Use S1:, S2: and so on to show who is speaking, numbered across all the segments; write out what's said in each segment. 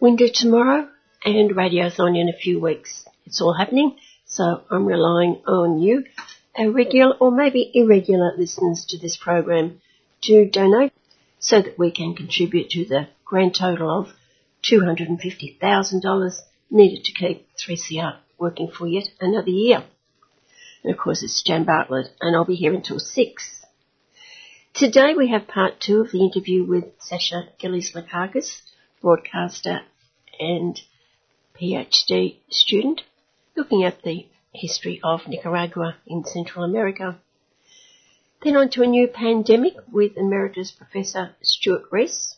S1: winter tomorrow and radio's on in a few weeks. It's all happening, so I'm relying on you, our regular or maybe irregular listeners to this program, to donate so that we can contribute to the grand total of $250,000 needed to keep 3CR working for yet another year. And of course it's Jan Bartlett and I'll be here until 6. Today we have part two of the interview with Sasha Gillies-Lakakis, broadcaster and PhD student, looking at the history of Nicaragua in Central America. Then on to a new pandemic with Emeritus Professor Stuart Rees.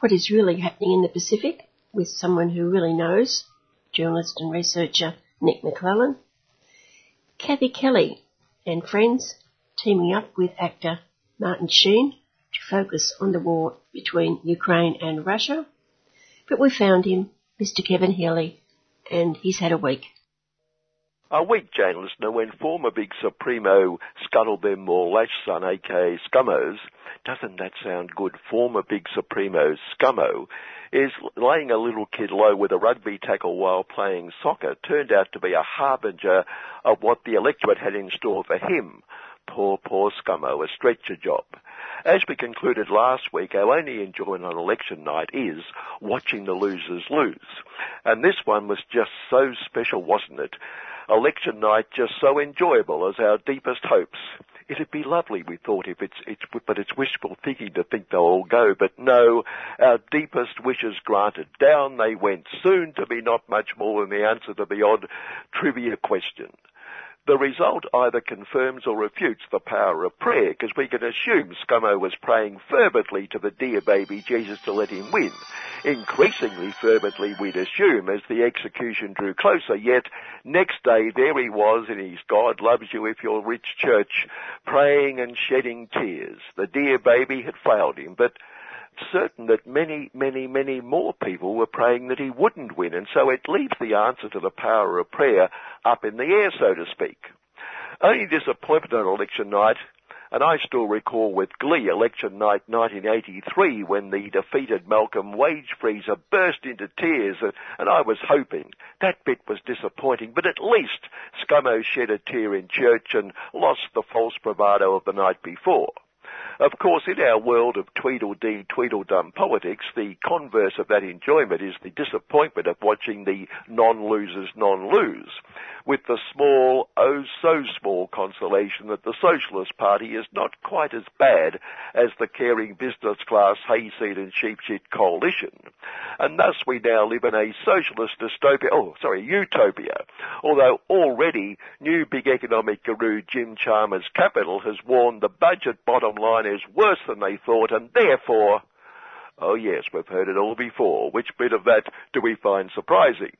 S1: What is really happening in the Pacific with someone who really knows, journalist and researcher Nick Maclellan. Kathy Kelly and friends teaming up with actor Martin Sheen focus on the war between Ukraine and Russia. But we found him, Mr. Kevin Healy, and he's had a week.
S2: A week, Jane listener, when former Big Supremo scuttled them more lash son, aka Scummos, doesn't that sound good? Former Big Supremo Scummo is laying a little kid low with a rugby tackle while playing soccer turned out to be a harbinger of what the electorate had in store for him. Poor, poor Scummo, a stretcher job. As we concluded last week, our only enjoyment on election night is watching the losers lose. And this one was just so special, wasn't it? Election night just so enjoyable as our deepest hopes. It'd be lovely, we thought, if it's, it's, but it's wishful thinking to think they'll all go. But no, our deepest wishes granted. Down they went, soon to be not much more than the answer to the odd trivia question. The result either confirms or refutes the power of prayer, because we can assume Scummo was praying fervently to the dear baby Jesus to let him win. Increasingly fervently, we'd assume, as the execution drew closer, yet next day there he was in his God loves you if you're rich church, praying and shedding tears. The dear baby had failed him, but certain that many, many, many more people were praying that he wouldn't win, and so it leaves the answer to the power of prayer up in the air, so to speak. Only disappointment on election night, and I still recall with glee election night 1983 when the defeated Malcolm wage freezer burst into tears, and I was hoping. That bit was disappointing, but at least Scummo shed a tear in church and lost the false bravado of the night before. Of course, in our world of Tweedledee, Tweedledum politics, the converse of that enjoyment is the disappointment of watching the non-losers non-lose, with the small, oh so small consolation that the Socialist Party is not quite as bad as the caring business class hayseed and sheepshit coalition. And thus we now live in a socialist dystopia, oh sorry, utopia, although already new big economic guru Jim Chalmers Capital has warned the budget bottom line is worse than they thought, and therefore, oh yes, we've heard it all before. Which bit of that do we find surprising?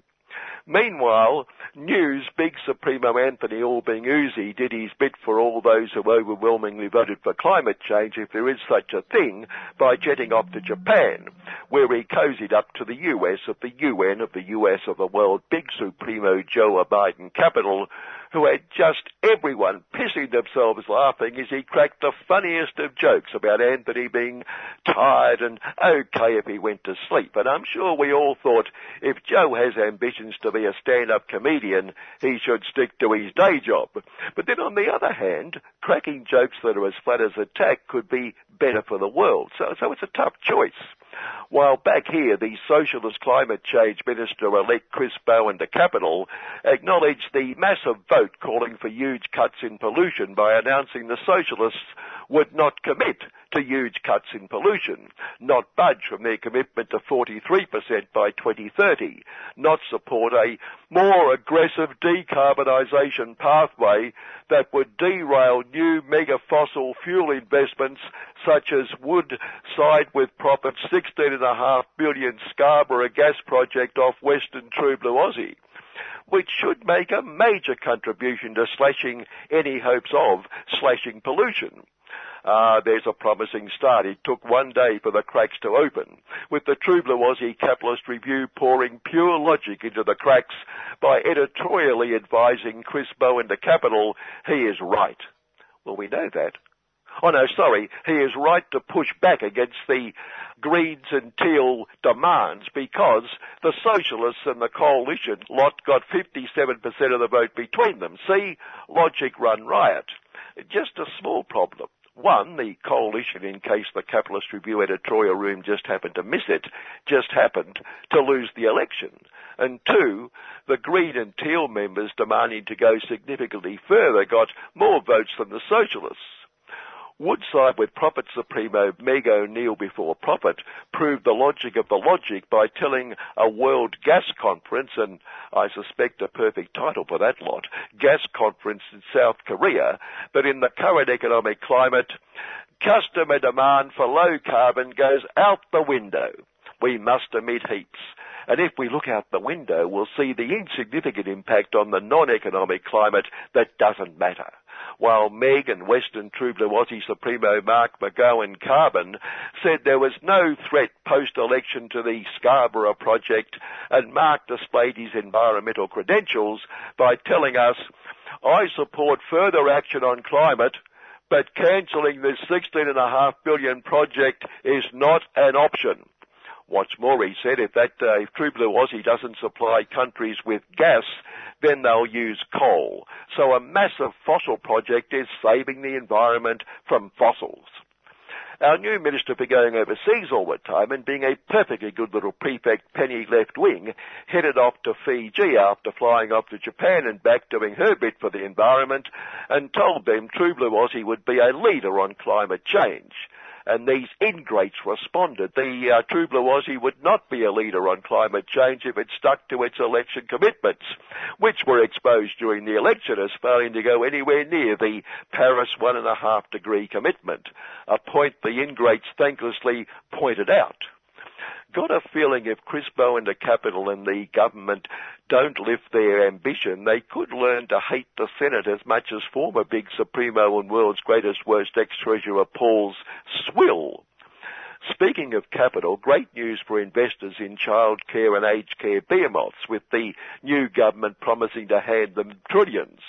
S2: Meanwhile, News Big Supremo Anthony Albanese did his bit for all those who overwhelmingly voted for climate change, if there is such a thing, by jetting off to Japan, where he cozied up to the US of the UN of the US of the world Big Supremo Joe Biden capital, who had just everyone pissing themselves laughing as he cracked the funniest of jokes about Anthony being tired and okay if he went to sleep. And I'm sure we all thought if Joe has ambitions to be a stand-up comedian, he should stick to his day job. But then on the other hand, cracking jokes that are as flat as a tack could be better for the world. So, so it's a tough choice. While back here, the Socialist Climate Change Minister-elect Chris Bowen, the capital, acknowledged the massive vote calling for huge cuts in pollution by announcing the Socialists would not commit to huge cuts in pollution, not budge from their commitment to 43% by 2030, not support a more aggressive decarbonisation pathway that would derail new mega fossil fuel investments such as would Woodside with profits 16.5 billion Scarborough gas project off Western True Blue Aussie which should make a major contribution to slashing any hopes of slashing pollution. Ah, there's a promising start. It took one day for the cracks to open, with the True Aussie Capitalist Review pouring pure logic into the cracks by editorially advising Chris Bowen the Capital he is right. Well, we know that. Oh no, sorry, he is right to push back against the Greens and Teal demands because the Socialists and the Coalition lot got 57% of the vote between them. See, logic run riot. Just a small problem. One, the coalition, in case the Capitalist Review editorial room just happened to miss it, just happened to lose the election. And two, the Green and Teal members demanding to go significantly further got more votes than the Socialists. Woodside with Profit Supremo Meg O'Neill before Profit proved the logic of the logic by telling a World Gas Conference, and I suspect a perfect title for that lot, Gas Conference in South Korea, that in the current economic climate, customer demand for low carbon goes out the window. We must emit heaps. And if we look out the window, we'll see the insignificant impact on the non-economic climate that doesn't matter while Meg and Western Aussie Supremo Mark McGowan Carbon said there was no threat post-election to the Scarborough project and Mark displayed his environmental credentials by telling us, I support further action on climate but cancelling this 16.5 billion project is not an option. What's more, he said, if that uh, if True Blue Aussie doesn't supply countries with gas, then they'll use coal. So a massive fossil project is saving the environment from fossils. Our new Minister for going overseas all the time and being a perfectly good little prefect penny left wing headed off to Fiji after flying off to Japan and back doing her bit for the environment and told them True Blue Aussie would be a leader on climate change and these ingrates responded. The uh, True Blue Aussie would not be a leader on climate change if it stuck to its election commitments, which were exposed during the election as failing to go anywhere near the Paris one and a half degree commitment, a point the ingrates thanklessly pointed out got a feeling if Chris Bowen, the capital, and the government don't lift their ambition, they could learn to hate the Senate as much as former big Supremo and world's greatest worst ex-treasurer Paul's swill. Speaking of capital, great news for investors in childcare and aged care behemoths with the new government promising to hand them trillions.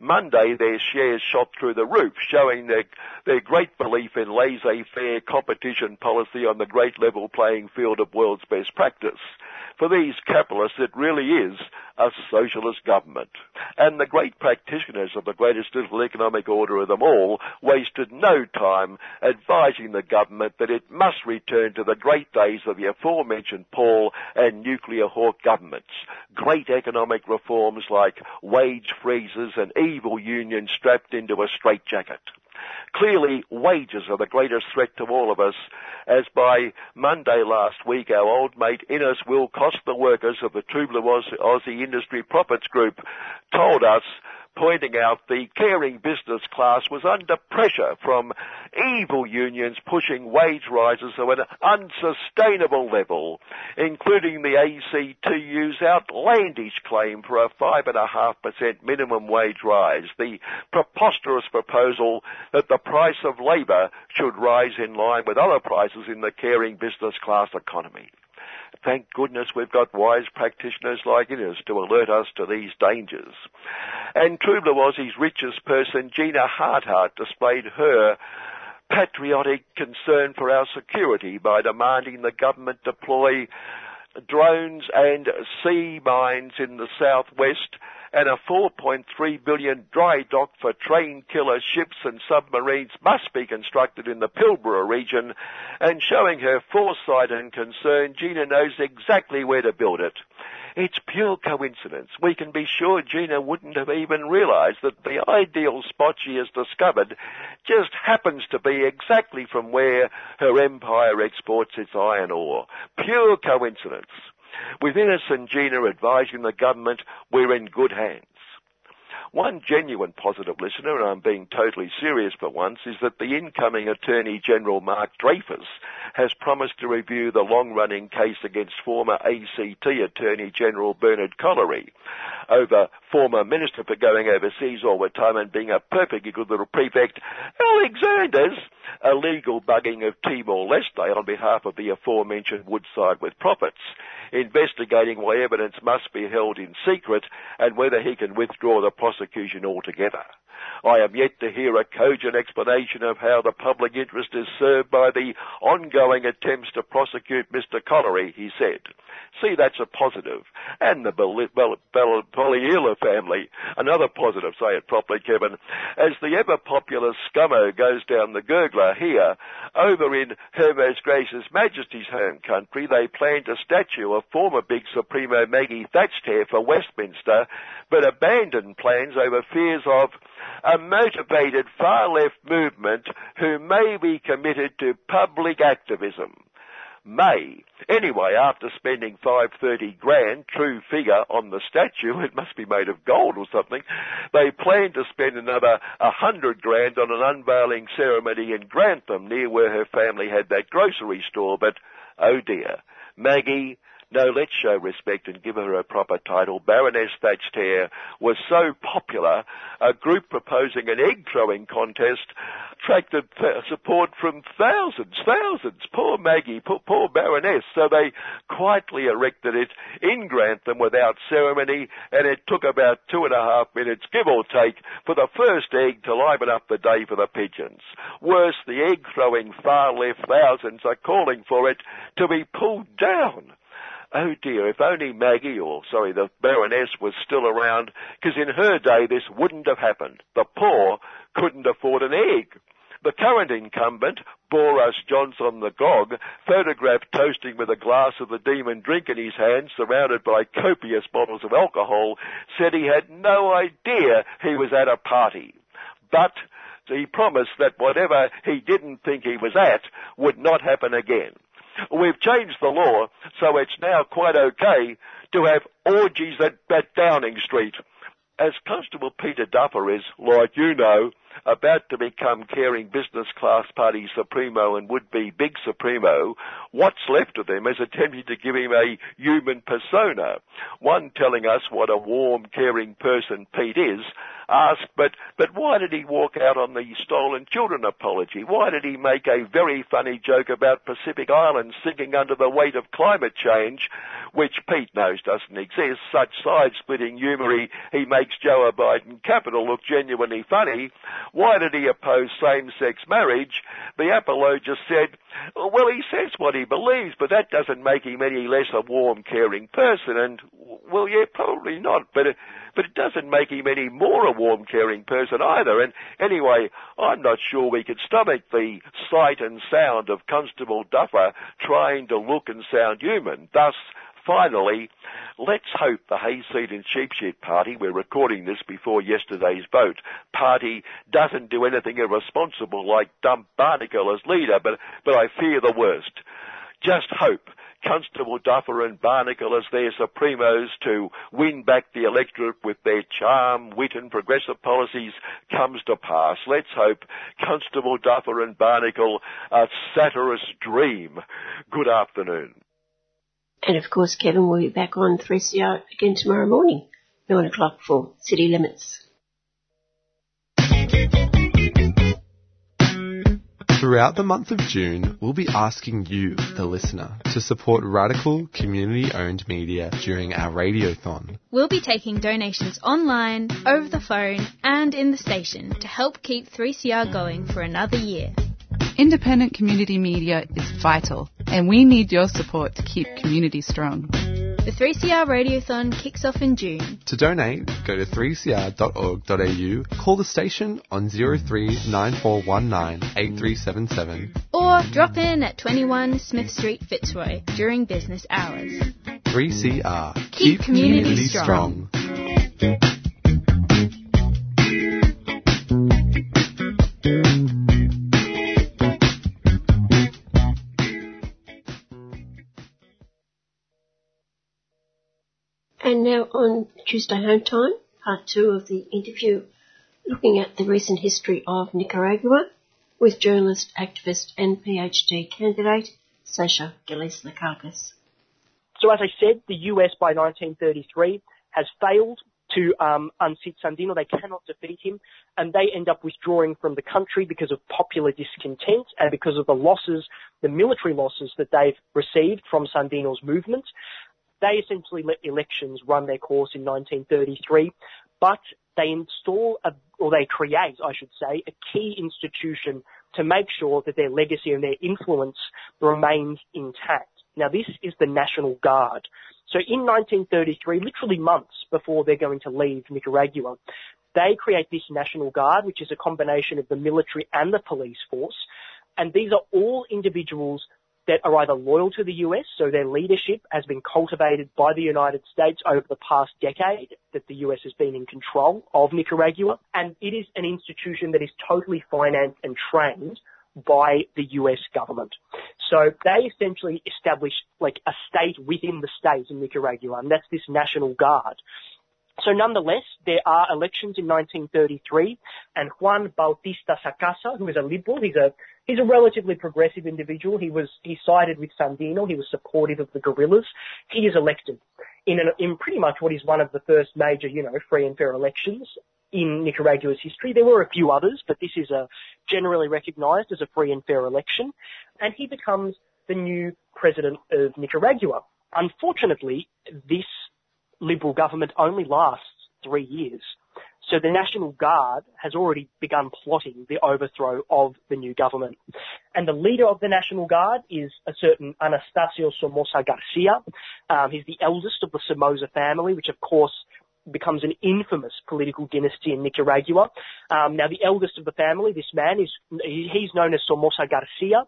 S2: Monday, their shares shot through the roof, showing their, their great belief in laissez-faire competition policy on the great level playing field of world's best practice. For these capitalists, it really is a socialist government. And the great practitioners of the greatest little economic order of them all wasted no time advising the government that it must return to the great days of the aforementioned Paul and nuclear hawk governments. Great economic reforms like wage freezes and evil unions strapped into a straitjacket. Clearly, wages are the greatest threat to all of us, as by Monday last week, our old mate Innes will cost the workers of the Blue Aussie Industry Profits Group told us pointing out the caring business class was under pressure from evil unions pushing wage rises to an unsustainable level, including the ACTU's outlandish claim for a 5.5% minimum wage rise, the preposterous proposal that the price of labour should rise in line with other prices in the caring business class economy. Thank goodness we've got wise practitioners like Innes to alert us to these dangers. And True was Aussie's richest person, Gina Harthart, displayed her patriotic concern for our security by demanding the government deploy drones and sea mines in the southwest and a 4.3 billion dry dock for train killer ships and submarines must be constructed in the Pilbara region and showing her foresight and concern, Gina knows exactly where to build it. It's pure coincidence. We can be sure Gina wouldn't have even realized that the ideal spot she has discovered just happens to be exactly from where her empire exports its iron ore. Pure coincidence. With Innes and Gina advising the government, we're in good hands. One genuine positive listener, and I'm being totally serious for once, is that the incoming Attorney General Mark Dreyfus has promised to review the long-running case against former ACT Attorney General Bernard Collaery over former Minister for going overseas all the time and being a perfectly good little prefect, Alexander's illegal bugging of Timor-Leste on behalf of the aforementioned Woodside with Profits. Investigating why evidence must be held in secret and whether he can withdraw the prosecution altogether. I am yet to hear a cogent explanation of how the public interest is served by the ongoing attempts to prosecute Mr. Collaery, he said. See, that's a positive. And the Biloela family, another positive, say it properly, Kevin. As the ever-popular scummo goes down the gurgler here, over in Her Gracious Majesty's home country, they planned a statue of former Big Supremo Maggie Thatcher for Westminster, but abandoned plans over fears of a motivated far-left movement who may be committed to public activism. May. Anyway, after spending 530 grand, true figure, on the statue, it must be made of gold or something, they plan to spend another 100 grand on an unveiling ceremony in Grantham near where her family had that grocery store, but oh dear. Maggie, no, let's show respect and give her a proper title. Baroness Thatcher was so popular, a group proposing an egg throwing contest attracted support from thousands, thousands. Poor Maggie, poor, poor Baroness. So they quietly erected it in Grantham without ceremony, and it took about two and a half minutes, give or take, for the first egg to liven up the day for the pigeons. Worse, the egg throwing far left thousands are calling for it to be pulled down oh dear, if only Maggie, or sorry, the Baroness was still around, because in her day this wouldn't have happened. The poor couldn't afford an egg. The current incumbent, Boris Johnson the Gog, photographed toasting with a glass of the demon drink in his hand, surrounded by copious bottles of alcohol, said he had no idea he was at a party. But he promised that whatever he didn't think he was at would not happen again. We've changed the law, so it's now quite okay to have orgies at, at Downing Street. As Constable Peter Duffer is, like you know, about to become caring business class party supremo and would be big supremo, what's left of him is attempting to give him a human persona. One telling us what a warm, caring person Pete is, asked, but, but why did he walk out on the stolen children apology? Why did he make a very funny joke about Pacific Islands sinking under the weight of climate change, which Pete knows doesn't exist? Such side-splitting humour, he, he makes Joe Biden capital look genuinely funny. Why did he oppose same-sex marriage? The apologist said, well, he says what he believes, but that doesn't make him any less a warm, caring person. And, well, yeah, probably not. But but it doesn't make him any more a warm, caring person either. And anyway, I'm not sure we could stomach the sight and sound of Constable Duffer trying to look and sound human. Thus, finally, let's hope the Hayseed and Sheepshit Party, we're recording this before yesterday's vote, party doesn't do anything irresponsible like dump Barnacle as leader, but, but I fear the worst. Just hope Constable Duffer and Barnacle as their supremos to win back the electorate with their charm, wit and progressive policies comes to pass. Let's hope Constable Duffer and Barnacle a satirist's dream. Good afternoon.
S1: And of course, Kevin will be back on 3CR again tomorrow morning, 9 o'clock for City Limits.
S3: Throughout the month of June, we'll be asking you, the listener, to support radical, community owned media during our radiothon.
S4: We'll be taking donations online, over the phone, and in the station to help keep 3CR going for another year.
S5: Independent community media is vital, and we need your support to keep community strong.
S4: The 3CR Radiothon kicks off in June.
S3: To donate, go to 3cr.org.au, call the station on 0394198377,
S4: or drop in at 21 Smith Street, Fitzroy during business hours.
S3: 3CR.
S4: Keep, Keep community, community, strong. strong.
S1: Now on Tuesday Home Time, part two of the interview, looking at the recent history of Nicaragua with journalist, activist and PhD candidate Sasha Gillies Lakakis.
S6: So as I said, the US by 1933 has failed to um, unseat Sandino. They cannot defeat him, and they end up withdrawing from the country because of popular discontent and because of the losses, the military losses that they've received from Sandino's movement. They essentially let elections run their course in 1933, but they install a, or they create, I should say, a key institution to make sure that their legacy and their influence remains intact. Now this is the National Guard. So in 1933, literally months before they're going to leave Nicaragua, they create this National Guard, which is a combination of the military and the police force. And these are all individuals that are either loyal to the US, so their leadership has been cultivated by the United States over the past decade that the US has been in control of Nicaragua, and it is an institution that is totally financed and trained by the US government. So they essentially establish like a state within the state in Nicaragua, and that's this National Guard. So nonetheless, there are elections in 1933, and Juan Bautista Sacasa, who is a liberal, he's a he's a relatively progressive individual. He was he sided with Sandino. He was supportive of the guerrillas. He is elected in an, in pretty much what is one of the first major, you know, free and fair elections in Nicaragua's history. There were a few others, but this is a generally recognised as a free and fair election, and he becomes the new president of Nicaragua. Unfortunately, this Liberal government only lasts three years. So the National Guard has already begun plotting the overthrow of the new government. And the leader of the National Guard is a certain Anastasio Somoza Garcia. Um, he's the eldest of the Somoza family, which of course becomes an infamous political dynasty in Nicaragua. Um, now the eldest of the family, this man is, he's known as Somoza Garcia,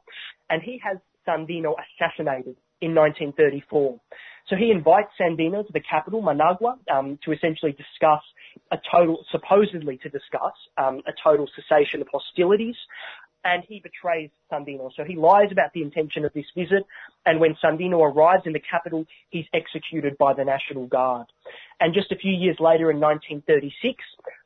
S6: and he has Sandino assassinated in 1934. So he invites Sandino to the capital, Managua, um, to essentially discuss a total, supposedly to discuss um, a total cessation of hostilities. And he betrays Sandino. So he lies about the intention of this visit. And when Sandino arrives in the capital, he's executed by the National Guard. And just a few years later, in 1936,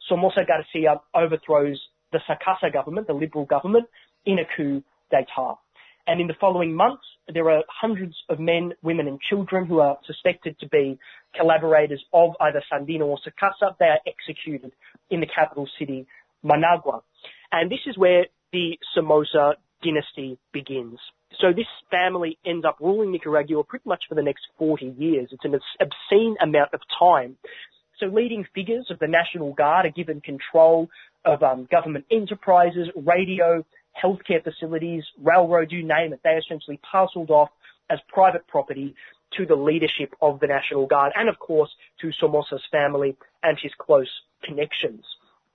S6: Somoza Garcia overthrows the Sacasa government, the liberal government, in a coup d'etat. And in the following months, there are hundreds of men, women and children who are suspected to be collaborators of either Sandino or Sacasa. They are executed in the capital city, Managua. And this is where the Somoza dynasty begins. So this family ends up ruling Nicaragua pretty much for the next 40 years. It's an obscene amount of time. So leading figures of the National Guard are given control of um, government enterprises, radio, healthcare facilities, railroad, you name it. They essentially parceled off as private property to the leadership of the National Guard and of course to Somoza's family and his close connections.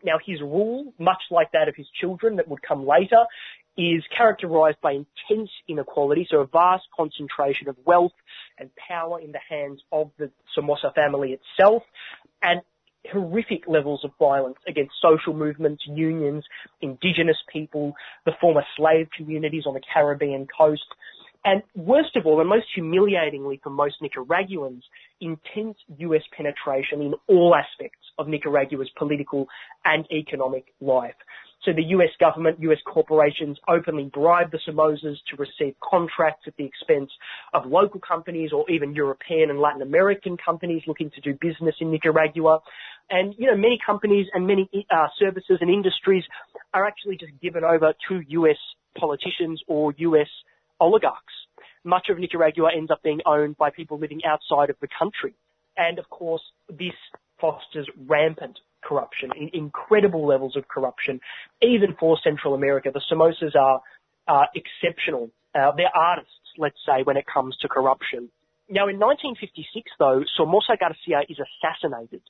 S6: Now his rule, much like that of his children that would come later, is characterized by intense inequality, so a vast concentration of wealth and power in the hands of the Somoza family itself, and horrific levels of violence against social movements, unions, indigenous people, the former slave communities on the Caribbean coast, and worst of all, and most humiliatingly for most Nicaraguans, intense US penetration in all aspects of Nicaragua's political and economic life. So the US government, US corporations openly bribe the Somozas to receive contracts at the expense of local companies or even European and Latin American companies looking to do business in Nicaragua. And, you know, many companies and many uh, services and industries are actually just given over to US politicians or US oligarchs. Much of Nicaragua ends up being owned by people living outside of the country. And of course, this fosters rampant corruption, incredible levels of corruption, even for Central America. The Somozas are, are exceptional. Uh, they're artists, let's say, when it comes to corruption. Now, in 1956, though, Somoza Garcia is assassinated.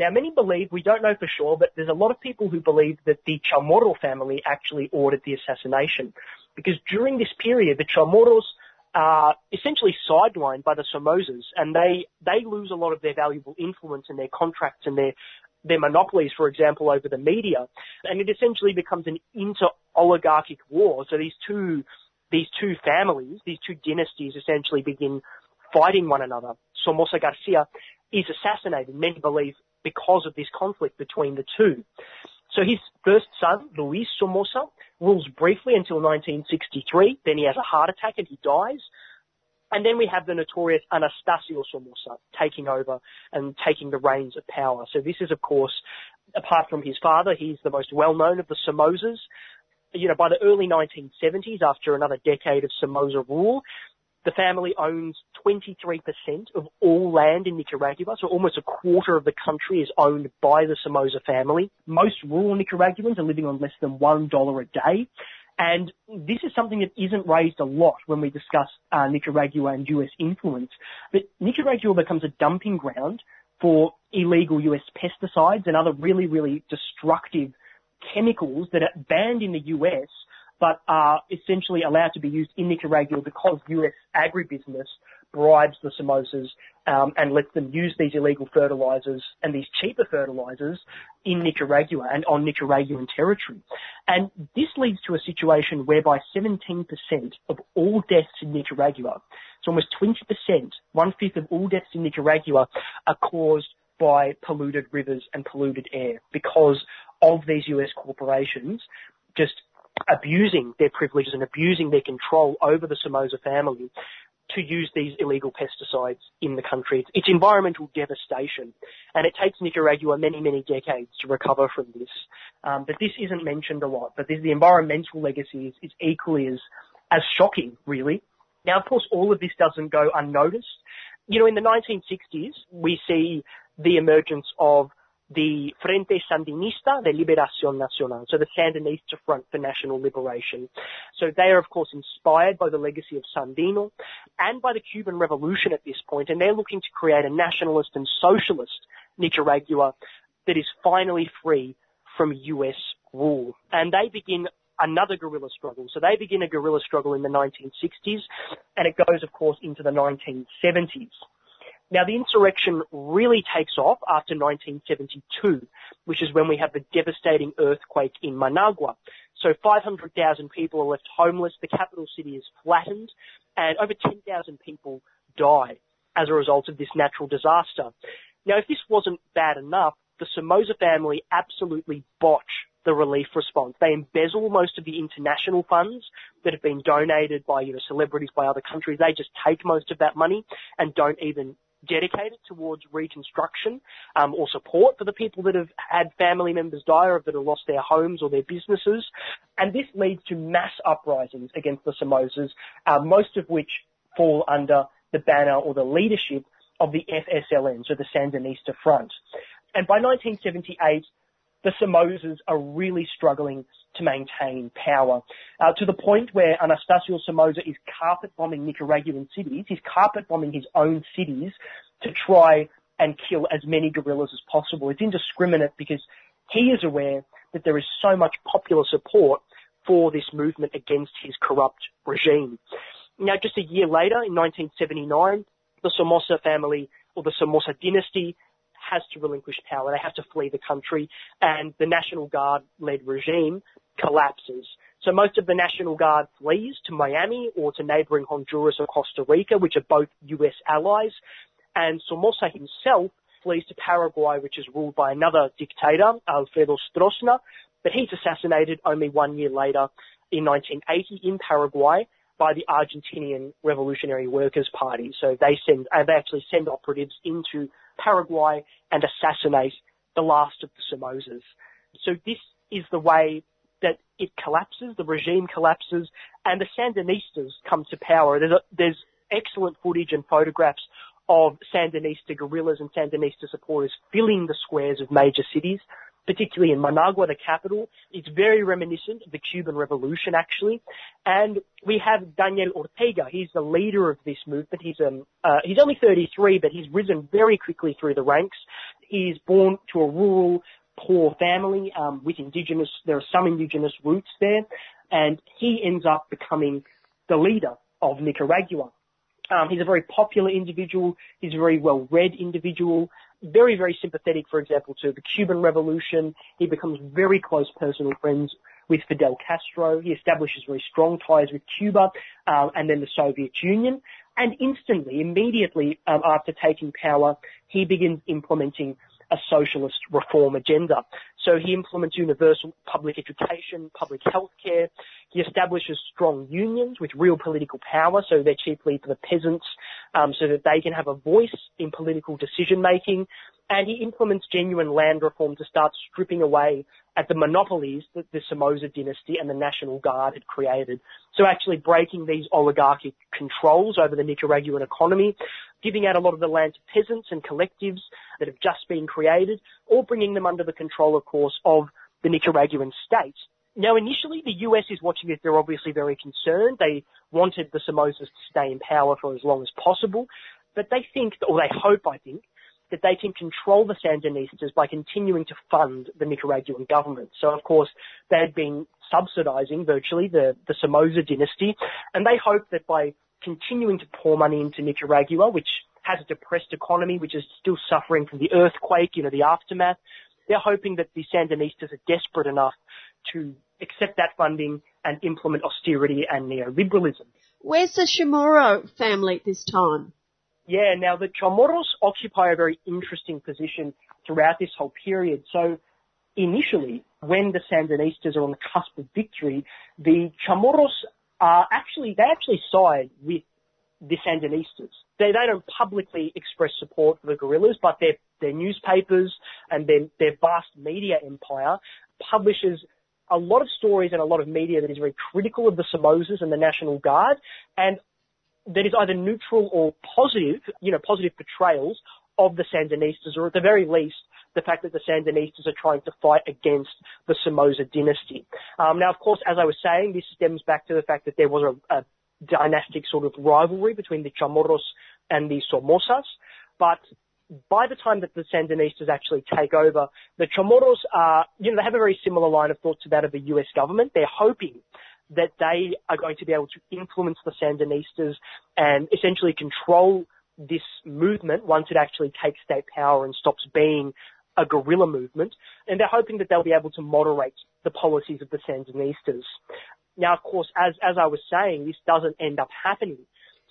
S6: Now, many believe, we don't know for sure, but there's a lot of people who believe that the Chamorro family actually ordered the assassination. Because during this period, the Chamorros are essentially sidelined by the Somozas and they, they lose a lot of their valuable influence and their contracts and their, their monopolies, for example, over the media. And it essentially becomes an inter-oligarchic war. So these two, these two families, these two dynasties essentially begin fighting one another. Somoza Garcia is assassinated, many believe, because of this conflict between the two. So his first son, Luis Somoza, rules briefly until 1963. Then he has a heart attack and he dies. And then we have the notorious Anastasio Somoza taking over and taking the reins of power. So this is, of course, apart from his father, he's the most well-known of the Somozas. You know, by the early 1970s, after another decade of Somoza rule, The family owns 23% of all land in Nicaragua, so almost a quarter of the country is owned by the Somoza family. Most rural Nicaraguans are living on less than $1 a day. And this is something that isn't raised a lot when we discuss uh, Nicaragua and US influence. But Nicaragua becomes a dumping ground for illegal US pesticides and other really, really destructive chemicals that are banned in the US but are essentially allowed to be used in Nicaragua because US agribusiness bribes the Somozas um, and lets them use these illegal fertilizers and these cheaper fertilizers in Nicaragua and on Nicaraguan territory. And this leads to a situation whereby 17% of all deaths in Nicaragua, so almost 20%, one fifth of all deaths in Nicaragua are caused by polluted rivers and polluted air because of these US corporations just abusing their privileges and abusing their control over the Somoza family to use these illegal pesticides in the country. It's, environmental devastation, and it takes Nicaragua many, many decades to recover from this. Um, but this isn't mentioned a lot. But this, the environmental legacy is, is equally as as shocking, really. Now, of course, all of this doesn't go unnoticed. You know, in the 1960s, we see the emergence of the Frente Sandinista de Liberación Nacional, so the Sandinista Front for National Liberation. So they are, of course, inspired by the legacy of Sandino and by the Cuban Revolution at this point, and they're looking to create a nationalist and socialist Nicaragua that is finally free from US rule. And they begin another guerrilla struggle. So they begin a guerrilla struggle in the 1960s, and it goes, of course, into the 1970s. Now the insurrection really takes off after 1972, which is when we have the devastating earthquake in Managua. So 500,000 people are left homeless, the capital city is flattened, and over 10,000 people die as a result of this natural disaster. Now if this wasn't bad enough, the Somoza family absolutely botch the relief response. They embezzle most of the international funds that have been donated by, you know, celebrities by other countries. They just take most of that money and don't even dedicated towards reconstruction um, or support for the people that have had family members die or that have lost their homes or their businesses. And this leads to mass uprisings against the Somozas, uh, most of which fall under the banner or the leadership of the FSLN, so the Sandinista Front. And by 1978, the Somozas are really struggling to maintain power, uh, to the point where Anastasio Somoza is carpet bombing Nicaraguan cities. He's carpet bombing his own cities to try and kill as many guerrillas as possible. It's indiscriminate because he is aware that there is so much popular support for this movement against his corrupt regime. Now, just a year later, in 1979, the Somoza family or the Somoza dynasty has to relinquish power. They have to flee the country and the National Guard led regime collapses. So most of the National Guard flees to Miami or to neighboring Honduras or Costa Rica, which are both US allies. And Somoza himself flees to Paraguay, which is ruled by another dictator, Alfredo Stroessner, but he's assassinated only one year later in 1980 in Paraguay by the Argentinian Revolutionary Workers Party. So they send, uh, they actually send operatives into Paraguay and assassinate the last of the Somozas. So this is the way that it collapses, the regime collapses, and the Sandinistas come to power. There's, a, there's excellent footage and photographs of Sandinista guerrillas and Sandinista supporters filling the squares of major cities particularly in Managua, the capital. It's very reminiscent of the Cuban Revolution, actually. And we have Daniel Ortega. He's the leader of this movement. He's um uh, he's only 33, but he's risen very quickly through the ranks. He's born to a rural, poor family um, with indigenous. There are some indigenous roots there, and he ends up becoming the leader of Nicaragua. Um, he's a very popular individual. He's a very well-read individual very, very sympathetic, for example, to the Cuban Revolution. He becomes very close personal friends with Fidel Castro. He establishes very strong ties with Cuba uh, and then the Soviet Union. And instantly, immediately um, after taking power, he begins implementing a socialist reform agenda. So he implements universal public education, public health care. He establishes strong unions with real political power, so they're chiefly for the peasants um, so that they can have a voice in political decision making. And he implements genuine land reform to start stripping away at the monopolies that the Somoza dynasty and the National Guard had created. So actually breaking these oligarchic controls over the Nicaraguan economy, giving out a lot of the land to peasants and collectives that have just been created, or bringing them under the control, of course, of the Nicaraguan state. Now, initially, the US is watching this. They're obviously very concerned. They wanted the Somozas to stay in power for as long as possible, but they think, or they hope, I think, that they can control the Sandinistas by continuing to fund the Nicaraguan government. So, of course, they had been subsidizing virtually the, the Somoza dynasty, and they hope that by continuing to pour money into Nicaragua, which has a depressed economy, which is still suffering from the earthquake, you know, the aftermath, they're hoping that the Sandinistas are desperate enough to accept that funding and implement austerity and neoliberalism.
S1: Where's the Chamorro family at this time?
S6: Yeah, now the Chamorros occupy a very interesting position throughout this whole period. So initially, when the Sandinistas are on the cusp of victory, the Chamorros are actually, they actually side with the Sandinistas. They, they don't publicly express support for the guerrillas, but their, their newspapers and their, their vast media empire publishes a lot of stories and a lot of media that is very critical of the Somozas and the National Guard, and that is either neutral or positive, you know, positive portrayals of the Sandinistas, or at the very least, the fact that the Sandinistas are trying to fight against the Somoza dynasty. Um, now, of course, as I was saying, this stems back to the fact that there was a, a dynastic sort of rivalry between the Chamorros and the Somozas, but by the time that the Sandinistas actually take over, the Chamorros are, you know, they have a very similar line of thought to that of the US government. They're hoping that they are going to be able to influence the Sandinistas and essentially control this movement once it actually takes state power and stops being a guerrilla movement. And they're hoping that they'll be able to moderate the policies of the Sandinistas. Now, of course, as, as I was saying, this doesn't end up happening.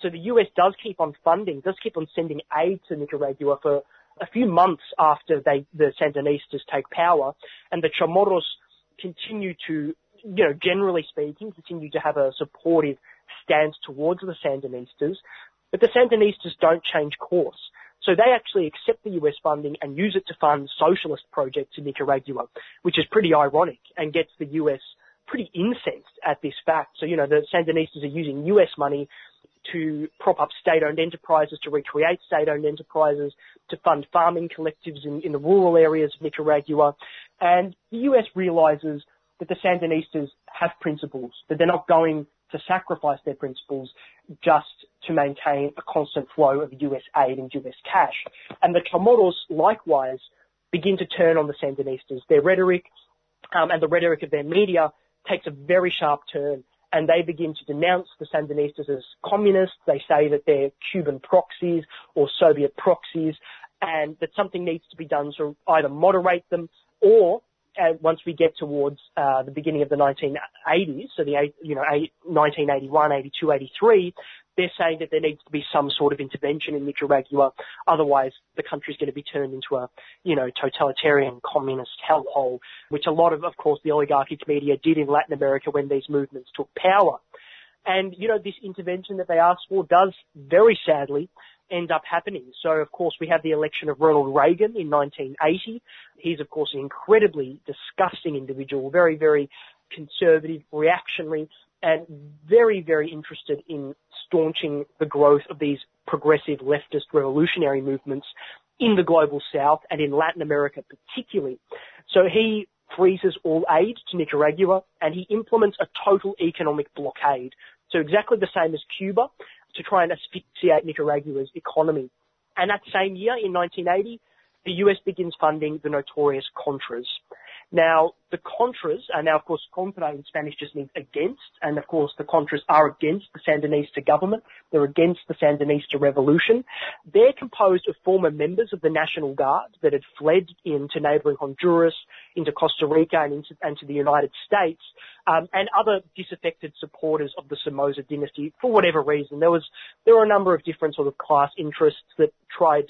S6: So the US does keep on funding, does keep on sending aid to Nicaragua for a few months after they, the Sandinistas take power, and the Chamorros continue to, you know, generally speaking, continue to have a supportive stance towards the Sandinistas, but the Sandinistas don't change course. So they actually accept the US funding and use it to fund socialist projects in Nicaragua, which is pretty ironic and gets the US pretty incensed at this fact. So, you know, the Sandinistas are using US money to prop up state-owned enterprises, to recreate state-owned enterprises, to fund farming collectives in, in the rural areas of Nicaragua. And the US realizes that the Sandinistas have principles, that they're not going to sacrifice their principles just to maintain a constant flow of US aid and US cash. And the Chamorros likewise begin to turn on the Sandinistas. Their rhetoric um, and the rhetoric of their media takes a very sharp turn and they begin to denounce the Sandinistas as communists. They say that they're Cuban proxies or Soviet proxies and that something needs to be done to either moderate them or once we get towards uh, the beginning of the 1980s, so the you know 1981, 82, 83, they're saying that there needs to be some sort of intervention in Nicaragua. Otherwise, the country is going to be turned into a, you know, totalitarian communist hellhole, which a lot of, of course, the oligarchic media did in Latin America when these movements took power. And, you know, this intervention that they asked for does very sadly end up happening. So, of course, we have the election of Ronald Reagan in 1980. He's, of course, an incredibly disgusting individual, very, very conservative, reactionary, and very, very interested in staunching the growth of these progressive leftist revolutionary movements in the global south and in Latin America particularly. So he freezes all aid to Nicaragua and he implements a total economic blockade. So exactly the same as Cuba to try and asphyxiate Nicaragua's economy. And that same year in 1980, the US begins funding the notorious Contras. Now, the Contras, and now of course contra in Spanish just means against, and of course the Contras are against the Sandinista government. They're against the Sandinista revolution. They're composed of former members of the National Guard that had fled into neighboring Honduras, into Costa Rica, and into, and to the United States, um, and other disaffected supporters of the Somoza dynasty for whatever reason. There was there were a number of different sort of class interests that tried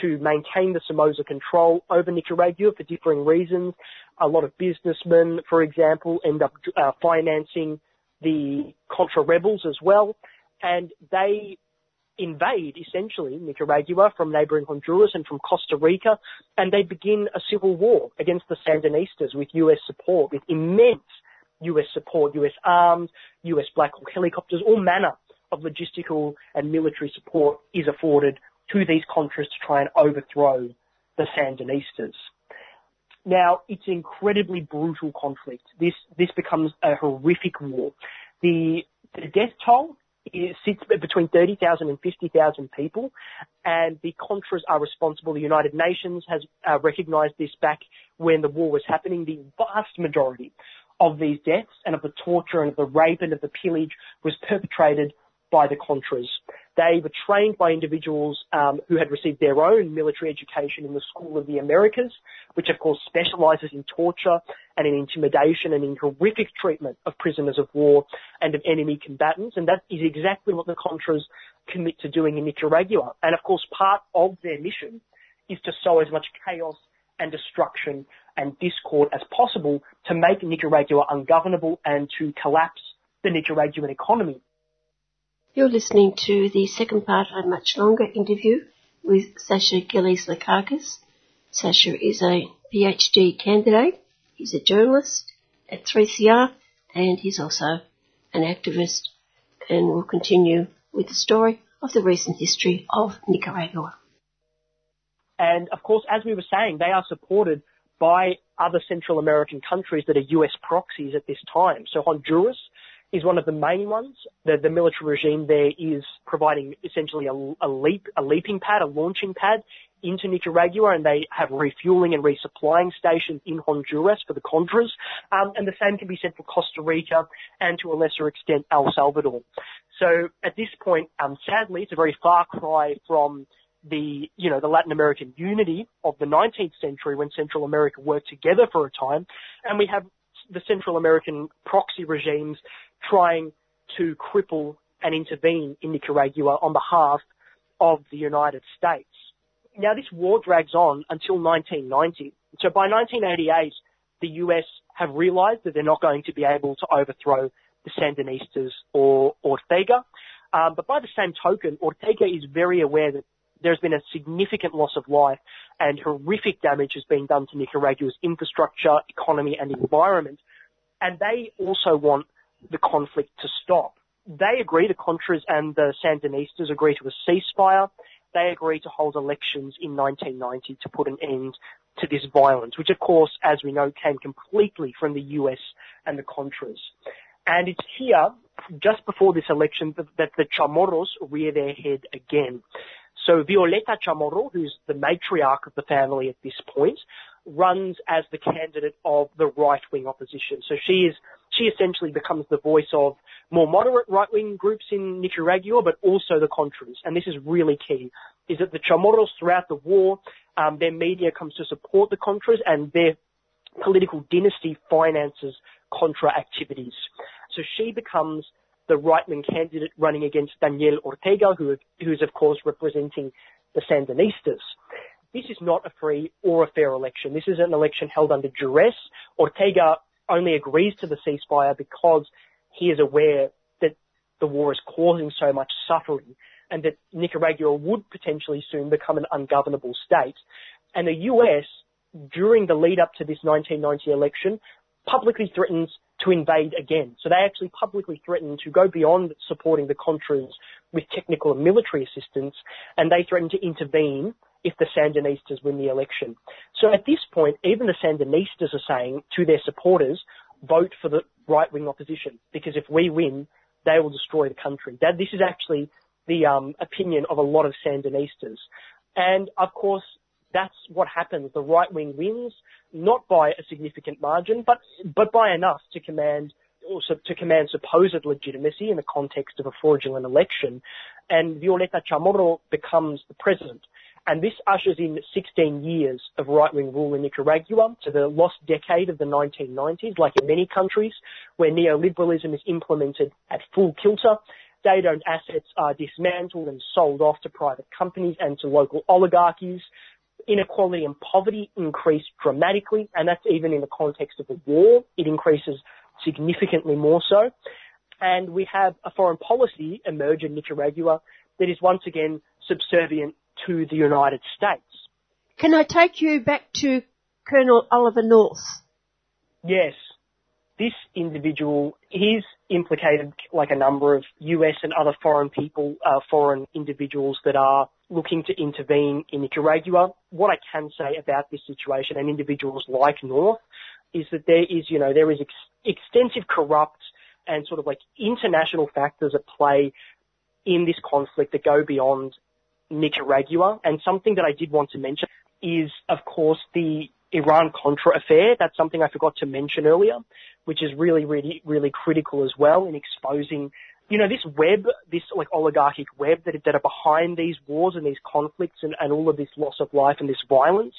S6: to maintain the Somoza control over Nicaragua for differing reasons. A lot of businessmen, for example, end up uh, financing the Contra rebels as well, and they invade essentially Nicaragua from neighboring Honduras and from Costa Rica, and they begin a civil war against the Sandinistas with US support, with immense US support, US arms, US Black Hawk helicopters, all manner of logistical and military support is afforded to these Contras to try and overthrow the Sandinistas. Now, it's an incredibly brutal conflict. This, this becomes a horrific war. The, the death toll is, sits between 30,000 and 50,000 people, and the Contras are responsible. The United Nations has uh, recognized this back when the war was happening. The vast majority of these deaths and of the torture and of the rape and of the pillage was perpetrated by the Contras. They were trained by individuals um, who had received their own military education in the School of the Americas, which of course specializes in torture and in intimidation and in horrific treatment of prisoners of war and of enemy combatants. And that is exactly what the Contras commit to doing in Nicaragua. And of course, part of their mission is to sow as much chaos and destruction and discord as possible to make Nicaragua ungovernable and to collapse the Nicaraguan economy.
S1: You're listening to the second part of a much longer interview with Sasha Gillies Lakakis. Sasha is a PhD candidate. He's a journalist at 3CR and he's also an activist and we'll continue with the story of the recent history of Nicaragua.
S6: And of course, as we were saying, they are supported by other Central American countries that are US proxies at this time. So Honduras is one of the main ones. The, the military regime there is providing essentially a, a leap, a leaping pad, a launching pad into Nicaragua, and they have refueling and resupplying stations in Honduras for the Contras. Um, and the same can be said for Costa Rica and to a lesser extent El Salvador. So at this point, um, sadly, it's a very far cry from the, you know, the Latin American unity of the 19th century when Central America worked together for a time. And we have the Central American proxy regimes trying to cripple and intervene in Nicaragua on behalf of the United States. Now this war drags on until 1990. So by 1988, the US have realized that they're not going to be able to overthrow the Sandinistas or Ortega. Um, but by the same token, Ortega is very aware that there's been a significant loss of life and horrific damage has been done to Nicaragua's infrastructure, economy and environment. And they also want the conflict to stop. They agree, the Contras and the Sandinistas agree to a ceasefire. They agree to hold elections in 1990 to put an end to this violence, which of course, as we know, came completely from the US and the Contras. And it's here, just before this election, that, the Chamorros rear their head again. So Violeta Chamorro, who's the matriarch of the family at this point, runs as the candidate of the right-wing opposition. So she is, she essentially becomes the voice of more moderate right-wing groups in Nicaragua, but also the Contras. And this is really key, is that the Chamorros throughout the war, um, their media comes to support the Contras and their political dynasty finances Contra activities. So she becomes the right-wing candidate running against Daniel Ortega, who, who's of course representing the Sandinistas. This is not a free or a fair election. This is an election held under duress. Ortega only agrees to the ceasefire because he is aware that the war is causing so much suffering and that Nicaragua would potentially soon become an ungovernable state. And the US, during the lead up to this 1990 election, publicly threatens to invade again. So they actually publicly threatened to go beyond supporting the Contras with technical and military assistance, and they threatened to intervene if the Sandinistas win the election. So at this point, even the Sandinistas are saying to their supporters, vote for the right-wing opposition, because if we win, they will destroy the country. That, this is actually the um, opinion of a lot of Sandinistas. And of course, that's what happens. The right wing wins, not by a significant margin, but but by enough to command also to command supposed legitimacy in the context of a fraudulent election. And Violeta Chamorro becomes the president. And this ushers in 16 years of right-wing rule in Nicaragua to the lost decade of the 1990s, like in many countries where neoliberalism is implemented at full kilter. State-owned assets are dismantled and sold off to private companies and to local oligarchies inequality and poverty increase dramatically, and that's even in the context of a war. It increases significantly more so. And we have a foreign policy emerge in Nicaragua that is once again subservient to the United States.
S1: Can I take you back to Colonel Oliver North?
S6: Yes. This individual, he's implicated like a number of US and other foreign people, uh, foreign individuals that are looking to intervene in Nicaragua. What I can say about this situation and individuals like North is that there is, you know, there is ex- extensive corrupt and sort of like international factors at play in this conflict that go beyond Nicaragua. And something that I did want to mention is, of course, the Iran-Contra affair. That's something I forgot to mention earlier, which is really, really, really critical as well in exposing, you know, this web, this like oligarchic web that, that are behind these wars and these conflicts and, and all of this loss of life and this violence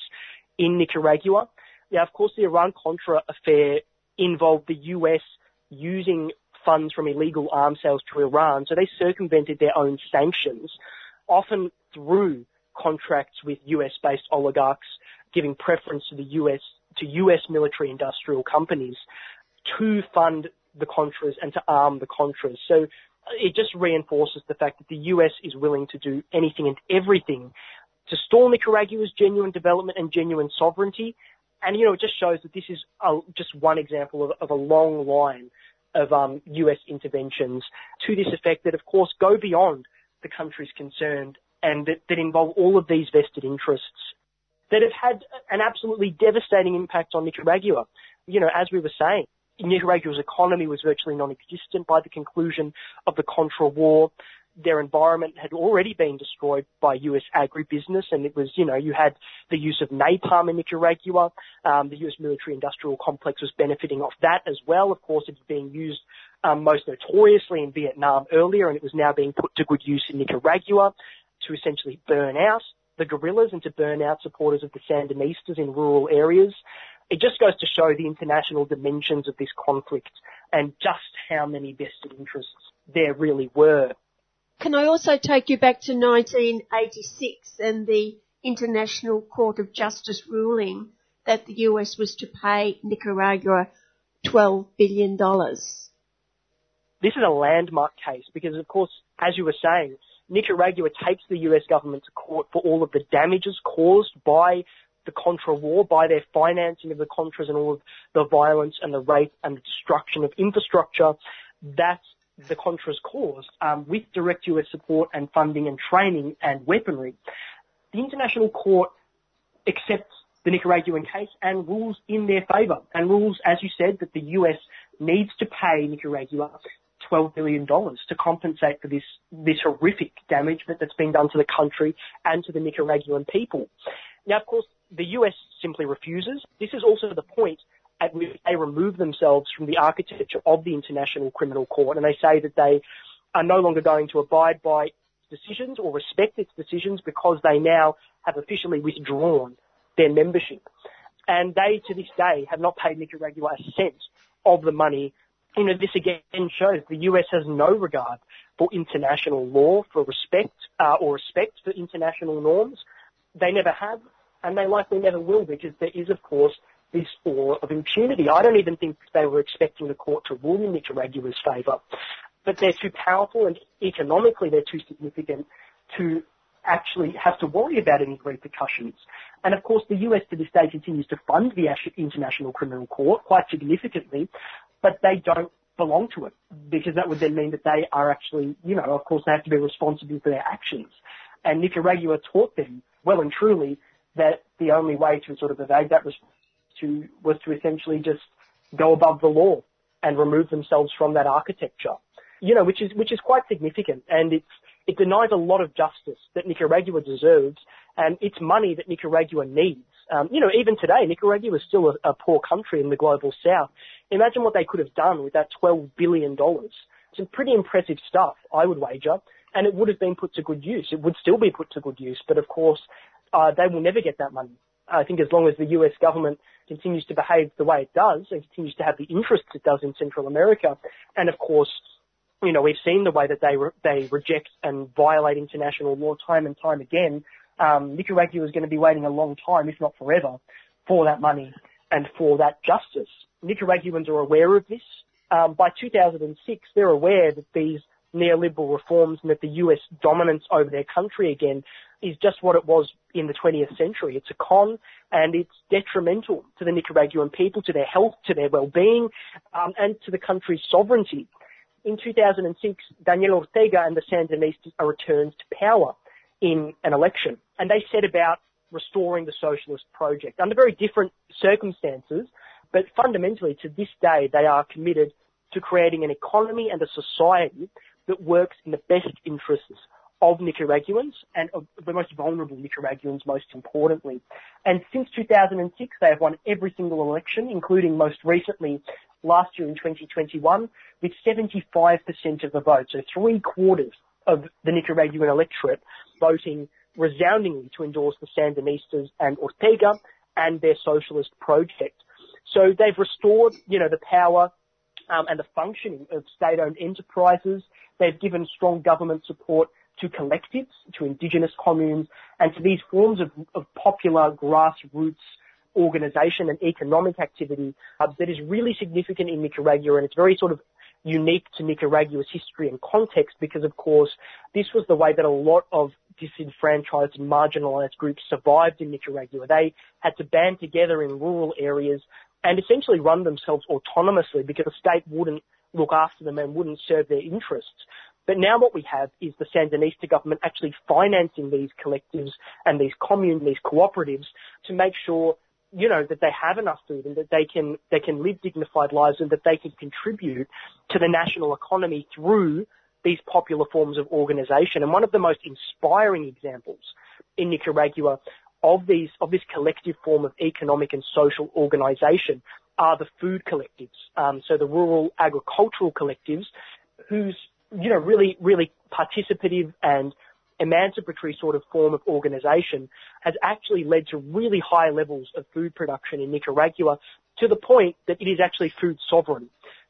S6: in Nicaragua. Yeah, of course, the Iran-Contra affair involved the US using funds from illegal arms sales to Iran. So they circumvented their own sanctions, often through contracts with US-based oligarchs, giving preference to the US, to US military industrial companies to fund the Contras and to arm the Contras. So it just reinforces the fact that the US is willing to do anything and everything to stall Nicaragua's genuine development and genuine sovereignty. And, you know, it just shows that this is a, just one example of, of a long line of um, US interventions to this effect that, of course, go beyond the countries concerned and that, that involve all of these vested interests that have had an absolutely devastating impact on Nicaragua. You know, as we were saying, Nicaragua's economy was virtually non-existent by the conclusion of the Contra War their environment had already been destroyed by US agribusiness and it was, you know, you had the use of napalm in Nicaragua. Um, the US military industrial complex was benefiting off that as well. Of course, it's being used um, most notoriously in Vietnam earlier and it was now being put to good use in Nicaragua to essentially burn out the guerrillas and to burn out supporters of the Sandinistas in rural areas. It just goes to show the international dimensions of this conflict and just how many vested interests there really were.
S1: Can I also take you back to 1986 and the International Court of Justice ruling that the US was to pay Nicaragua $12 billion?
S6: This is a landmark case because, of course, as you were saying, Nicaragua takes the US government to court for all of the damages caused by the Contra war, by their financing of the Contras and all of the violence and the rape and the destruction of infrastructure. That's the Contras caused um, with direct US support and funding and training and weaponry. The International Court accepts the Nicaraguan case and rules in their favour and rules, as you said, that the US needs to pay Nicaragua $12 billion to compensate for this, this horrific damage that, that's been done to the country and to the Nicaraguan people. Now, of course, the US simply refuses. This is also the point at which they remove themselves from the architecture of the International Criminal Court and they say that they are no longer going to abide by decisions or respect its decisions because they now have officially withdrawn their membership. And they, to this day, have not paid Nicaragua a cent of the money. You know, this again shows the US has no regard for international law, for respect, uh, or respect for international norms. They never have, and they likely never will because there is, of course, this awe of impunity. I don't even think they were expecting the court to rule in Nicaragua's favour. But they're too powerful and economically they're too significant to actually have to worry about any repercussions. And of course the US to this day continues to fund the International Criminal Court quite significantly, but they don't belong to it because that would then mean that they are actually, you know, of course they have to be responsible for their actions. And Nicaragua taught them well and truly that the only way to sort of evade that was to was to essentially just go above the law and remove themselves from that architecture. You know, which is which is quite significant, and it's it denies a lot of justice that Nicaragua deserves, and it's money that Nicaragua needs. Um, you know, even today, Nicaragua is still a, a poor country in the global south. Imagine what they could have done with that $12 billion. Some pretty impressive stuff, I would wager, and it would have been put to good use. It would still be put to good use, but of course, uh, they will never get that money. I think as long as the US government continues to behave the way it does and continues to have the interests it does in Central America, and of course, you know, we've seen the way that they re- they reject and violate international law time and time again. Um, Nicaragua is going to be waiting a long time, if not forever, for that money and for that justice. Nicaraguans are aware of this. Um, by 2006, they're aware that these neoliberal reforms and that the US dominance over their country again is just what it was in the 20th century. It's a con and it's detrimental to the Nicaraguan people, to their health, to their well-being, um, and to the country's sovereignty. In 2006, Daniel Ortega and the Sandinistas are returned to power in an election and they set about restoring the socialist project under very different circumstances, but fundamentally to this day they are committed to creating an economy and a society that works in the best interests of Nicaraguans and of the most vulnerable Nicaraguans most importantly. And since 2006 they have won every single election, including most recently last year in 2021 with 75% of the vote. So three quarters of the Nicaraguan electorate voting resoundingly to endorse the Sandinistas and Ortega and their socialist project. So they've restored, you know, the power um, and the functioning of state-owned enterprises. They've given strong government support to collectives, to indigenous communes, and to these forms of, of popular grassroots organisation and economic activity uh, that is really significant in Nicaragua, and it's very sort of unique to Nicaragua's history and context because, of course, this was the way that a lot of disenfranchised and marginalized groups survived in Nicaragua. They had to band together in rural areas and essentially run themselves autonomously because the state wouldn't look after them and wouldn't serve their interests. But now what we have is the Sandinista government actually financing these collectives and these communes, these cooperatives to make sure you know, that they have enough food and that they can, they can live dignified lives and that they can contribute to the national economy through these popular forms of organization. And one of the most inspiring examples in Nicaragua of these, of this collective form of economic and social organization are the food collectives. Um, so the rural agricultural collectives whose, you know, really, really participative and emancipatory sort of form of organisation has actually led to really high levels of food production in Nicaragua to the point that it is actually food sovereign.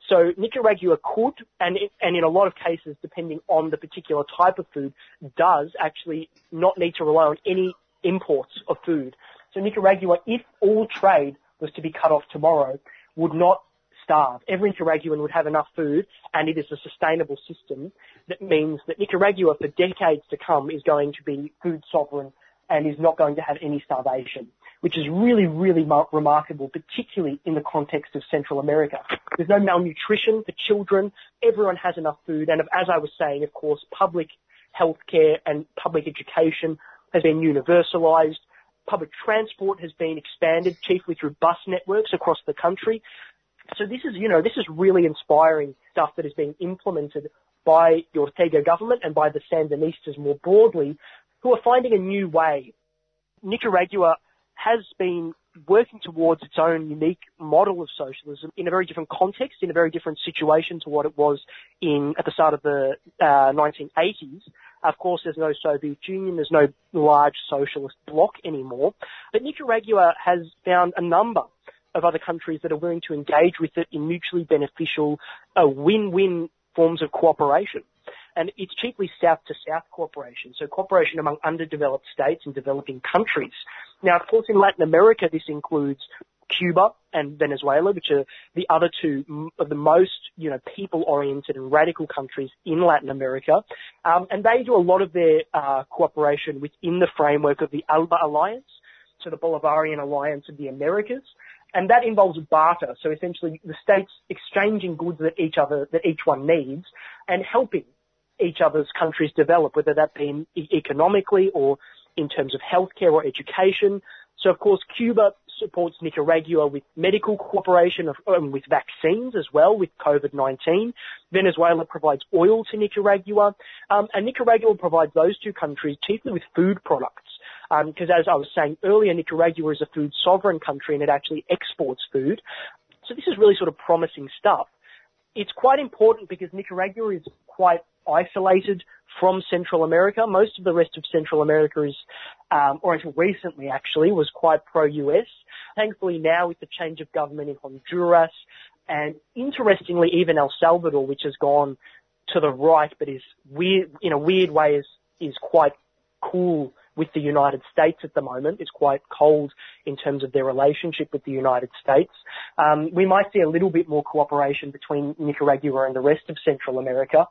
S6: So Nicaragua could, and, and in a lot of cases, depending on the particular type of food, does actually not need to rely on any imports of food. So Nicaragua, if all trade was to be cut off tomorrow, would not starve. Every Nicaraguan would have enough food, and it is a sustainable system that means that Nicaragua, for decades to come, is going to be food sovereign and is not going to have any starvation, which is really, really mar- remarkable, particularly in the context of Central America. There's no malnutrition for children. Everyone has enough food. And as I was saying, of course, public healthcare and public education has been universalized. Public transport has been expanded, chiefly through bus networks across the country. So this is, you know, this is really inspiring stuff that is being implemented by the Ortega government and by the Sandinistas more broadly, who are finding a new way. Nicaragua has been working towards its own unique model of socialism in a very different context, in a very different situation to what it was in at the start of the uh, 1980s. Of course, there's no Soviet Union, there's no large socialist bloc anymore, but Nicaragua has found a number of other countries that are willing to engage with it in mutually beneficial, uh, win-win forms of cooperation. And it's chiefly south to south cooperation, so cooperation among underdeveloped states and developing countries. Now, of course, in Latin America, this includes Cuba and Venezuela, which are the other two of the most, you know, people-oriented and radical countries in Latin America. Um, and they do a lot of their uh, cooperation within the framework of the ALBA Alliance, so the Bolivarian Alliance of the Americas and that involves barter. So essentially, the states exchanging goods that each other that each one needs, and helping each other's countries develop, whether that be economically or in terms of healthcare or education. So of course, Cuba supports Nicaragua with medical cooperation, um, with vaccines as well, with COVID-19. Venezuela provides oil to Nicaragua, um, and Nicaragua provides those two countries chiefly with food products because um, as I was saying earlier, Nicaragua is a food sovereign country and it actually exports food. So this is really sort of promising stuff. It's quite important because Nicaragua is quite isolated from Central America. Most of the rest of Central America is, um, or until recently actually, was quite pro-US. Thankfully now with the change of government in Honduras and interestingly even El Salvador, which has gone to the right but is weird, in a weird way is, is quite cool with the United States at the moment is quite cold in terms of their relationship with the United States. Um, we might see a little bit more cooperation between Nicaragua and the rest of Central America.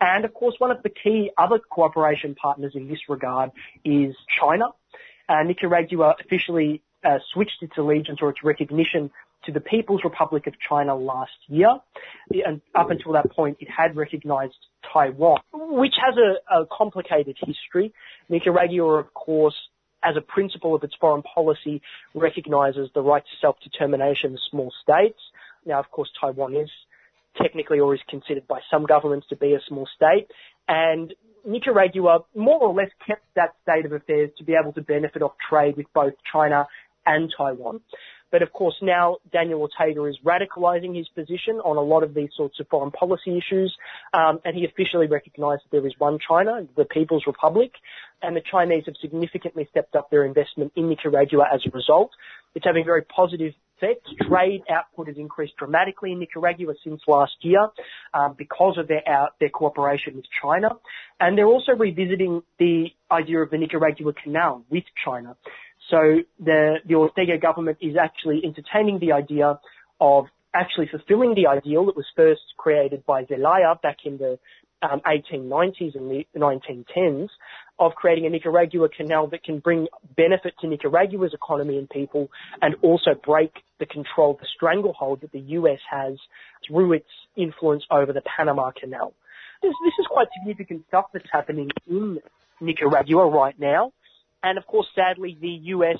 S6: And of course, one of the key other cooperation partners in this regard is China. Uh, Nicaragua officially uh, switched its allegiance or its recognition to the People's Republic of China last year. And up until that point, it had recognized Taiwan, which has a, a complicated history. Nicaragua, of course, as a principle of its foreign policy, recognizes the right to self-determination of small states. Now, of course, Taiwan is technically or is considered by some governments to be a small state. And Nicaragua more or less kept that state of affairs to be able to benefit off trade with both China and Taiwan. But of course now Daniel Ortega is radicalizing his position on a lot of these sorts of foreign policy issues, um, and he officially recognized that there is one China, the People's Republic, and the Chinese have significantly stepped up their investment in Nicaragua as a result. It's having very positive effects. Trade output has increased dramatically in Nicaragua since last year um, because of their out, their cooperation with China, and they're also revisiting the idea of the Nicaragua Canal with China. So the, the Ortega government is actually entertaining the idea of actually fulfilling the ideal that was first created by Zelaya back in the um, 1890s and the 1910s of creating a Nicaragua canal that can bring benefit to Nicaragua's economy and people and also break the control, the stranglehold that the US has through its influence over the Panama Canal. This, this is quite significant stuff that's happening in Nicaragua right now. And of course, sadly, the US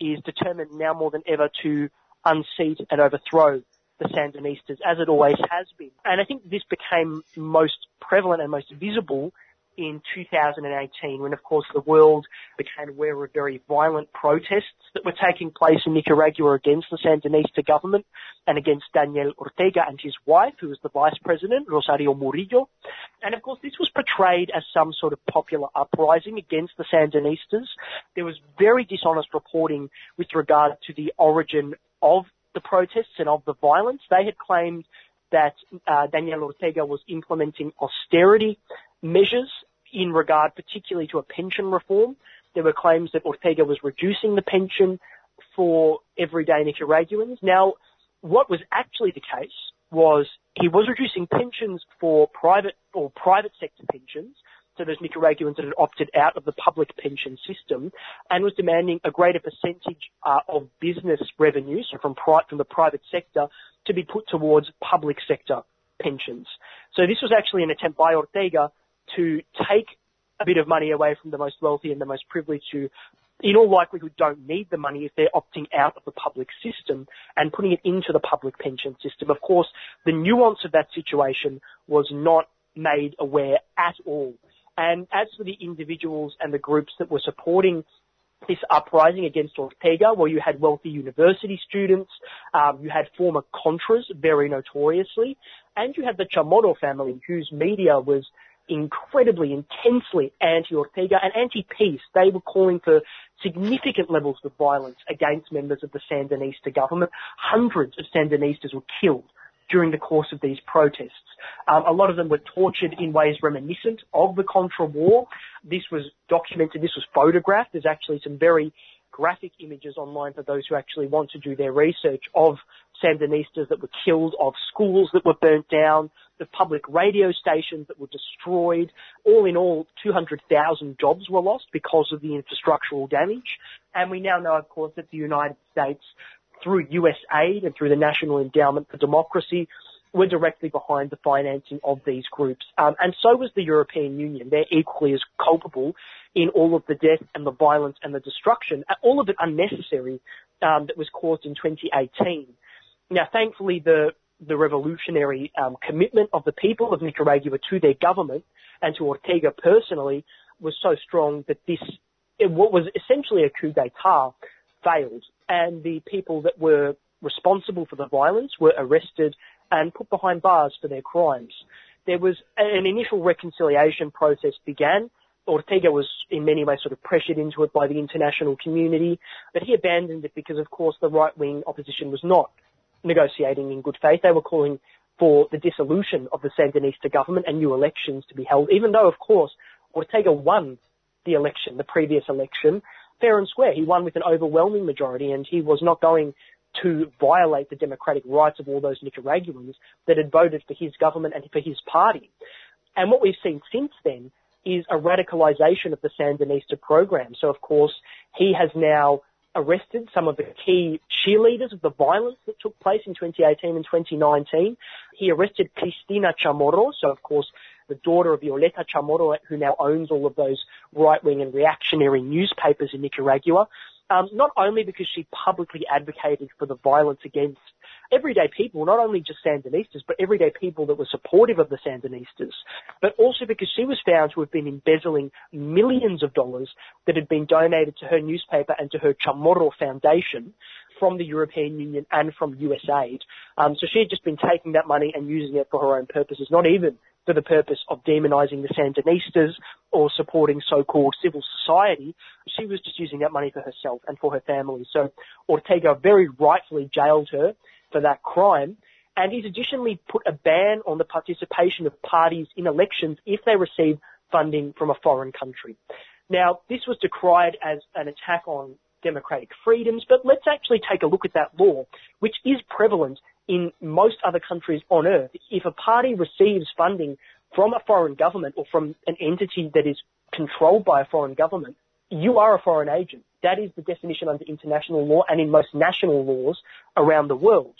S6: is determined now more than ever to unseat and overthrow the Sandinistas, as it always has been. And I think this became most prevalent and most visible in 2018 when of course the world became aware of very violent protests that were taking place in Nicaragua against the Sandinista government and against Daniel Ortega and his wife who was the vice president, Rosario Murillo. And of course this was portrayed as some sort of popular uprising against the Sandinistas. There was very dishonest reporting with regard to the origin of the protests and of the violence. They had claimed that uh, Daniel Ortega was implementing austerity measures in regard particularly to a pension reform. There were claims that Ortega was reducing the pension for everyday Nicaraguans. Now, what was actually the case was he was reducing pensions for private or private sector pensions, so those Nicaraguans that had opted out of the public pension system, and was demanding a greater percentage uh, of business revenues from, pri- from the private sector to be put towards public sector pensions. So this was actually an attempt by Ortega to take a bit of money away from the most wealthy and the most privileged who in all likelihood don't need the money if they're opting out of the public system and putting it into the public pension system. Of course, the nuance of that situation was not made aware at all. And as for the individuals and the groups that were supporting this uprising against Ortega, where you had wealthy university students, um, you had former Contras very notoriously, and you had the Chamorro family, whose media was incredibly, intensely anti-Ortega and anti-peace. They were calling for significant levels of violence against members of the Sandinista government. Hundreds of Sandinistas were killed during the course of these protests. Um, a lot of them were tortured in ways reminiscent of the Contra War. This was documented, this was photographed. There's actually some very graphic images online for those who actually want to do their research of Sandinistas that were killed, of schools that were burnt down, the public radio stations that were destroyed. All in all, 200,000 jobs were lost because of the infrastructural damage. And we now know, of course, that the United States, through US aid and through the National Endowment for Democracy, were directly behind the financing of these groups. Um, and so was the European Union. They're equally as culpable in all of the death and the violence and the destruction, all of it unnecessary, um, that was caused in 2018. Now, thankfully, the the revolutionary um, commitment of the people of Nicaragua to their government and to Ortega personally was so strong that this, what was essentially a coup d'etat, failed, and the people that were responsible for the violence were arrested and put behind bars for their crimes. There was an initial reconciliation process began. Ortega was in many ways sort of pressured into it by the international community, but he abandoned it because of course the right wing opposition was not negotiating in good faith. They were calling for the dissolution of the Sandinista government and new elections to be held, even though of course Ortega won the election, the previous election, fair and square. He won with an overwhelming majority and he was not going to violate the democratic rights of all those Nicaraguans that had voted for his government and for his party. And what we've seen since then is a radicalization of the Sandinista program. So of course, he has now arrested some of the key cheerleaders of the violence that took place in 2018 and 2019. He arrested Cristina Chamorro, so of course the daughter of Violeta Chamorro, who now owns all of those right-wing and reactionary newspapers in Nicaragua. Um, not only because she publicly advocated for the violence against everyday people, not only just Sandinistas, but everyday people that were supportive of the Sandinistas, but also because she was found to have been embezzling millions of dollars that had been donated to her newspaper and to her Chamorro Foundation from the European Union and from USAID. Um, so she had just been taking that money and using it for her own purposes, not even for the purpose of demonizing the Sandinistas or supporting so-called civil society. She was just using that money for herself and for her family. So Ortega very rightfully jailed her for that crime. And he's additionally put a ban on the participation of parties in elections if they receive funding from a foreign country. Now, this was decried as an attack on democratic freedoms, but let's actually take a look at that law, which is prevalent in most other countries on earth. If a party receives funding from a foreign government or from an entity that is controlled by a foreign government, you are a foreign agent. That is the definition under international law and in most national laws around the world.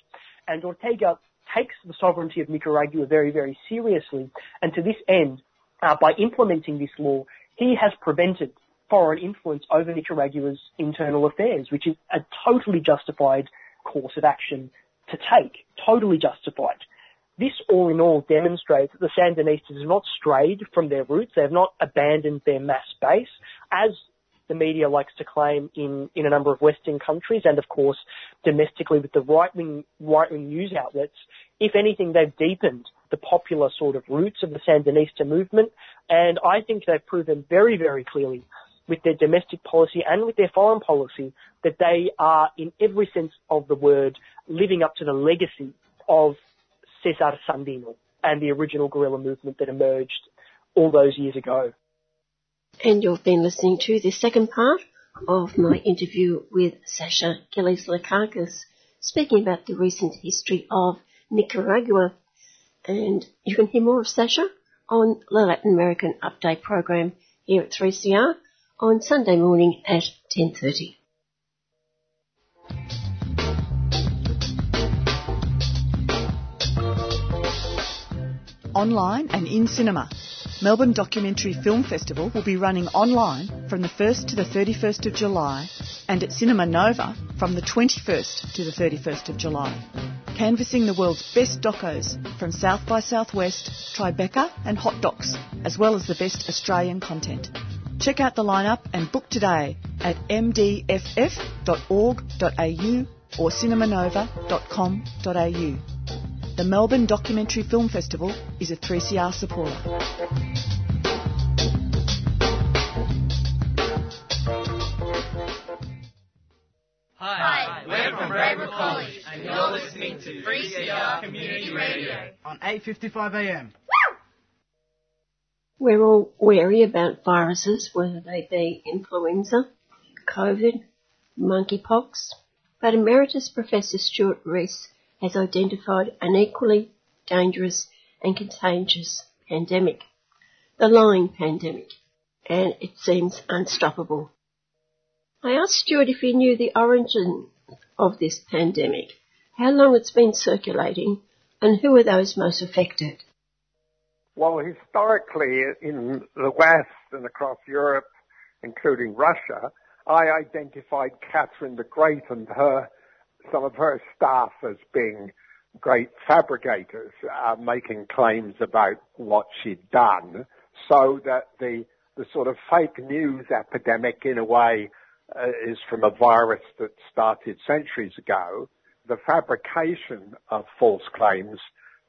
S6: And Ortega takes the sovereignty of Nicaragua very, very seriously. And to this end, uh, by implementing this law, he has prevented foreign influence over Nicaragua's internal affairs, which is a totally justified course of action to take. Totally justified. This all in all demonstrates that the Sandinistas have not strayed from their roots. They have not abandoned their mass base, as the media likes to claim in, in a number of Western countries and of course domestically with the right-wing, right-wing news outlets. If anything, they've deepened the popular sort of roots of the Sandinista movement and I think they've proven very, very clearly with their domestic policy and with their foreign policy that they are in every sense of the word living up to the legacy of Cesar Sandino and the original guerrilla movement that emerged all those years ago.
S1: And you've been listening to the second part of my interview with Sasha Gillies Lakakis, speaking about the recent history of Nicaragua. And you can hear more of Sasha on the Latin American Update program here at 3CR on Sunday morning at 10.30.
S7: Online and in cinema. Melbourne Documentary Film Festival will be running online from the 1st to the 31st of July and at Cinema Nova from the 21st to the 31st of July. Canvassing the world's best docos from South by Southwest, Tribeca and Hot Docs, as well as the best Australian content. Check out the lineup and book today at mdff.org.au or cinemanova.com.au. The Melbourne Documentary Film Festival is a 3CR supporter.
S8: Hi, we're from Braybrook College, and you're listening to 3CR Community Radio
S9: on 8:55 a.m.
S1: We're all wary about viruses, whether they be influenza, COVID, monkeypox, but Emeritus Professor Stuart Rees has identified an equally dangerous and contagious pandemic, the lying pandemic, and it seems unstoppable. I asked Stuart if he knew the origin of this pandemic, how long it's been circulating, and who are those most affected.
S10: Well, historically, in the West and across Europe, including Russia, I identified Catherine the Great and her, some of her staff as being great fabricators, uh, making claims about what she'd done, so that the the sort of fake news epidemic, in a way, uh, is from a virus that started centuries ago. The fabrication of false claims,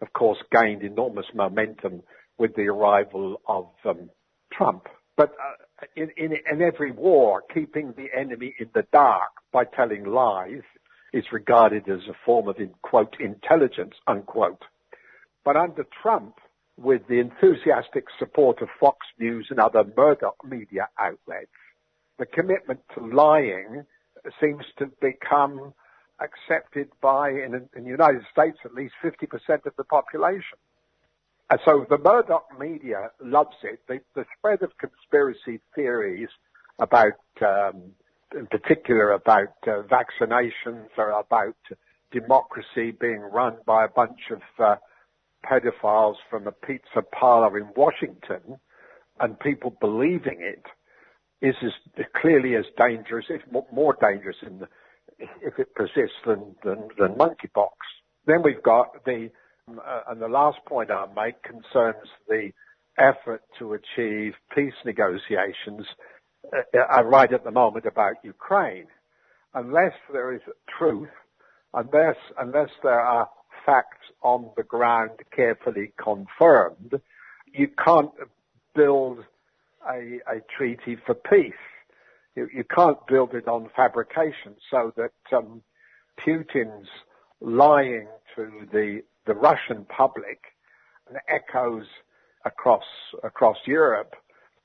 S10: of course, gained enormous momentum with the arrival of um, Trump. But uh, in, in, in every war, keeping the enemy in the dark by telling lies is regarded as a form of, in, quote, intelligence, unquote. But under Trump, with the enthusiastic support of Fox News and other Murdoch media outlets, the commitment to lying seems to become accepted by, in, in the United States, at least 50% of the population. And so the Murdoch media loves it. The, the spread of conspiracy theories about, um, in particular about uh, vaccinations or about democracy being run by a bunch of uh, pedophiles from a pizza parlor in Washington and people believing it is as clearly as dangerous, if more dangerous in the, if it persists than, than, than monkeypox. Then we've got the uh, and the last point I'll make concerns the effort to achieve peace negotiations uh, uh, right at the moment about Ukraine. Unless there is truth, unless, unless there are facts on the ground carefully confirmed, you can't build a, a treaty for peace. You, you, can't build it on fabrication so that um, Putin's lying to the the Russian public and echoes across across Europe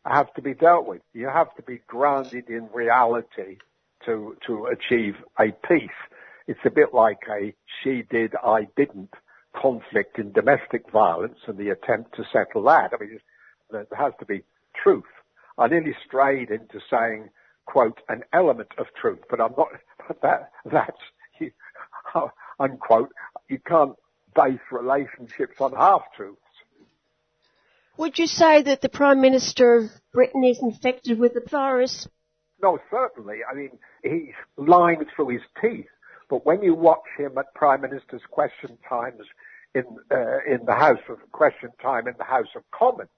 S10: have to be dealt with. You have to be grounded in reality to to achieve a peace. It's a bit like a she did, I didn't conflict in domestic violence and the attempt to settle that. I mean, there has to be truth. I nearly strayed into saying, quote, an element of truth, but I'm not, that, that's, unquote, you can't base relationships on half-truths.
S1: Would you say that the Prime Minister of Britain is infected with the virus?
S10: No, certainly. I mean, he's lying through his teeth. But when you watch him at Prime Minister's question times in uh, in the House of Question Time in the House of Commons,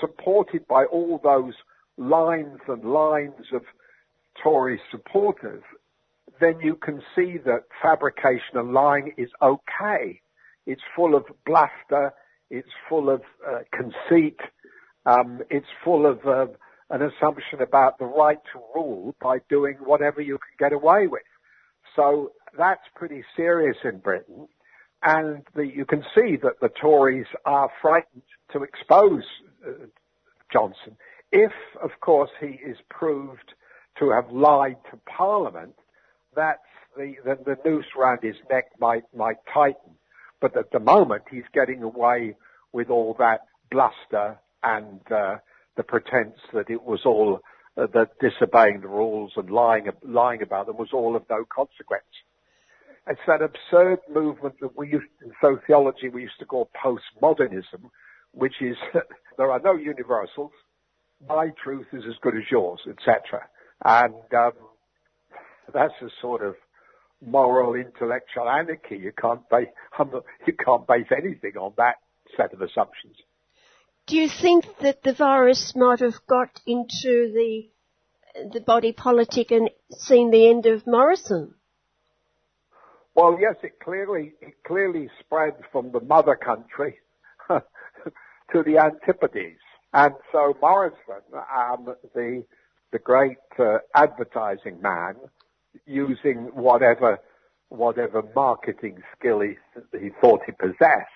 S10: supported by all those lines and lines of Tory supporters, then you can see that fabrication and lying is okay. It's full of bluster. It's full of uh, conceit. Um, it's full of uh, an assumption about the right to rule by doing whatever you can get away with. So that's pretty serious in Britain. And the, you can see that the Tories are frightened to expose uh, Johnson. If, of course, he is proved to have lied to Parliament, that's the, the, the noose round his neck might, might tighten. But at the moment, he's getting away with all that bluster and uh, the pretense that it was all uh, that disobeying the rules and lying lying about them was all of no consequence. It's that absurd movement that we used in sociology we used to call postmodernism, which is there are no universals. My truth is as good as yours, etc. And um, that's a sort of moral intellectual anarchy. You can't base you can't base anything on that set of assumptions.
S1: Do you think that the virus might have got into the the body politic and seen the end of Morrison?
S10: Well, yes, it clearly it clearly spread from the mother country to the antipodes, and so Morrison, um, the the great uh, advertising man, using whatever whatever marketing skill he, he thought he possessed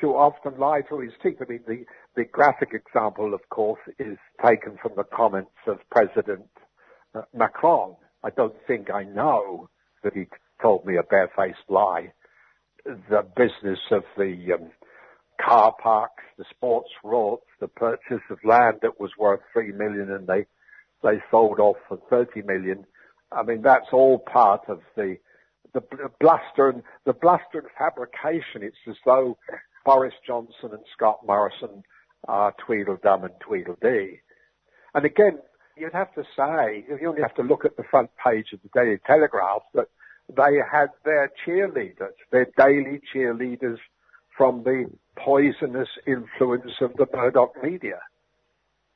S10: to often lie through his teeth. I mean, the, the graphic example, of course, is taken from the comments of President uh, Macron. I don't think I know that he told me a barefaced lie. The business of the um, car parks, the sports rorts, the purchase of land that was worth three million and they they sold off for thirty million I mean, that's all part of the the bluster and the bluster and fabrication. It's as though Boris Johnson and Scott Morrison are Tweedledum and Tweedledee. And again, you'd have to say, you only have to look at the front page of the Daily Telegraph that they had their cheerleaders, their daily cheerleaders from the poisonous influence of the Murdoch media.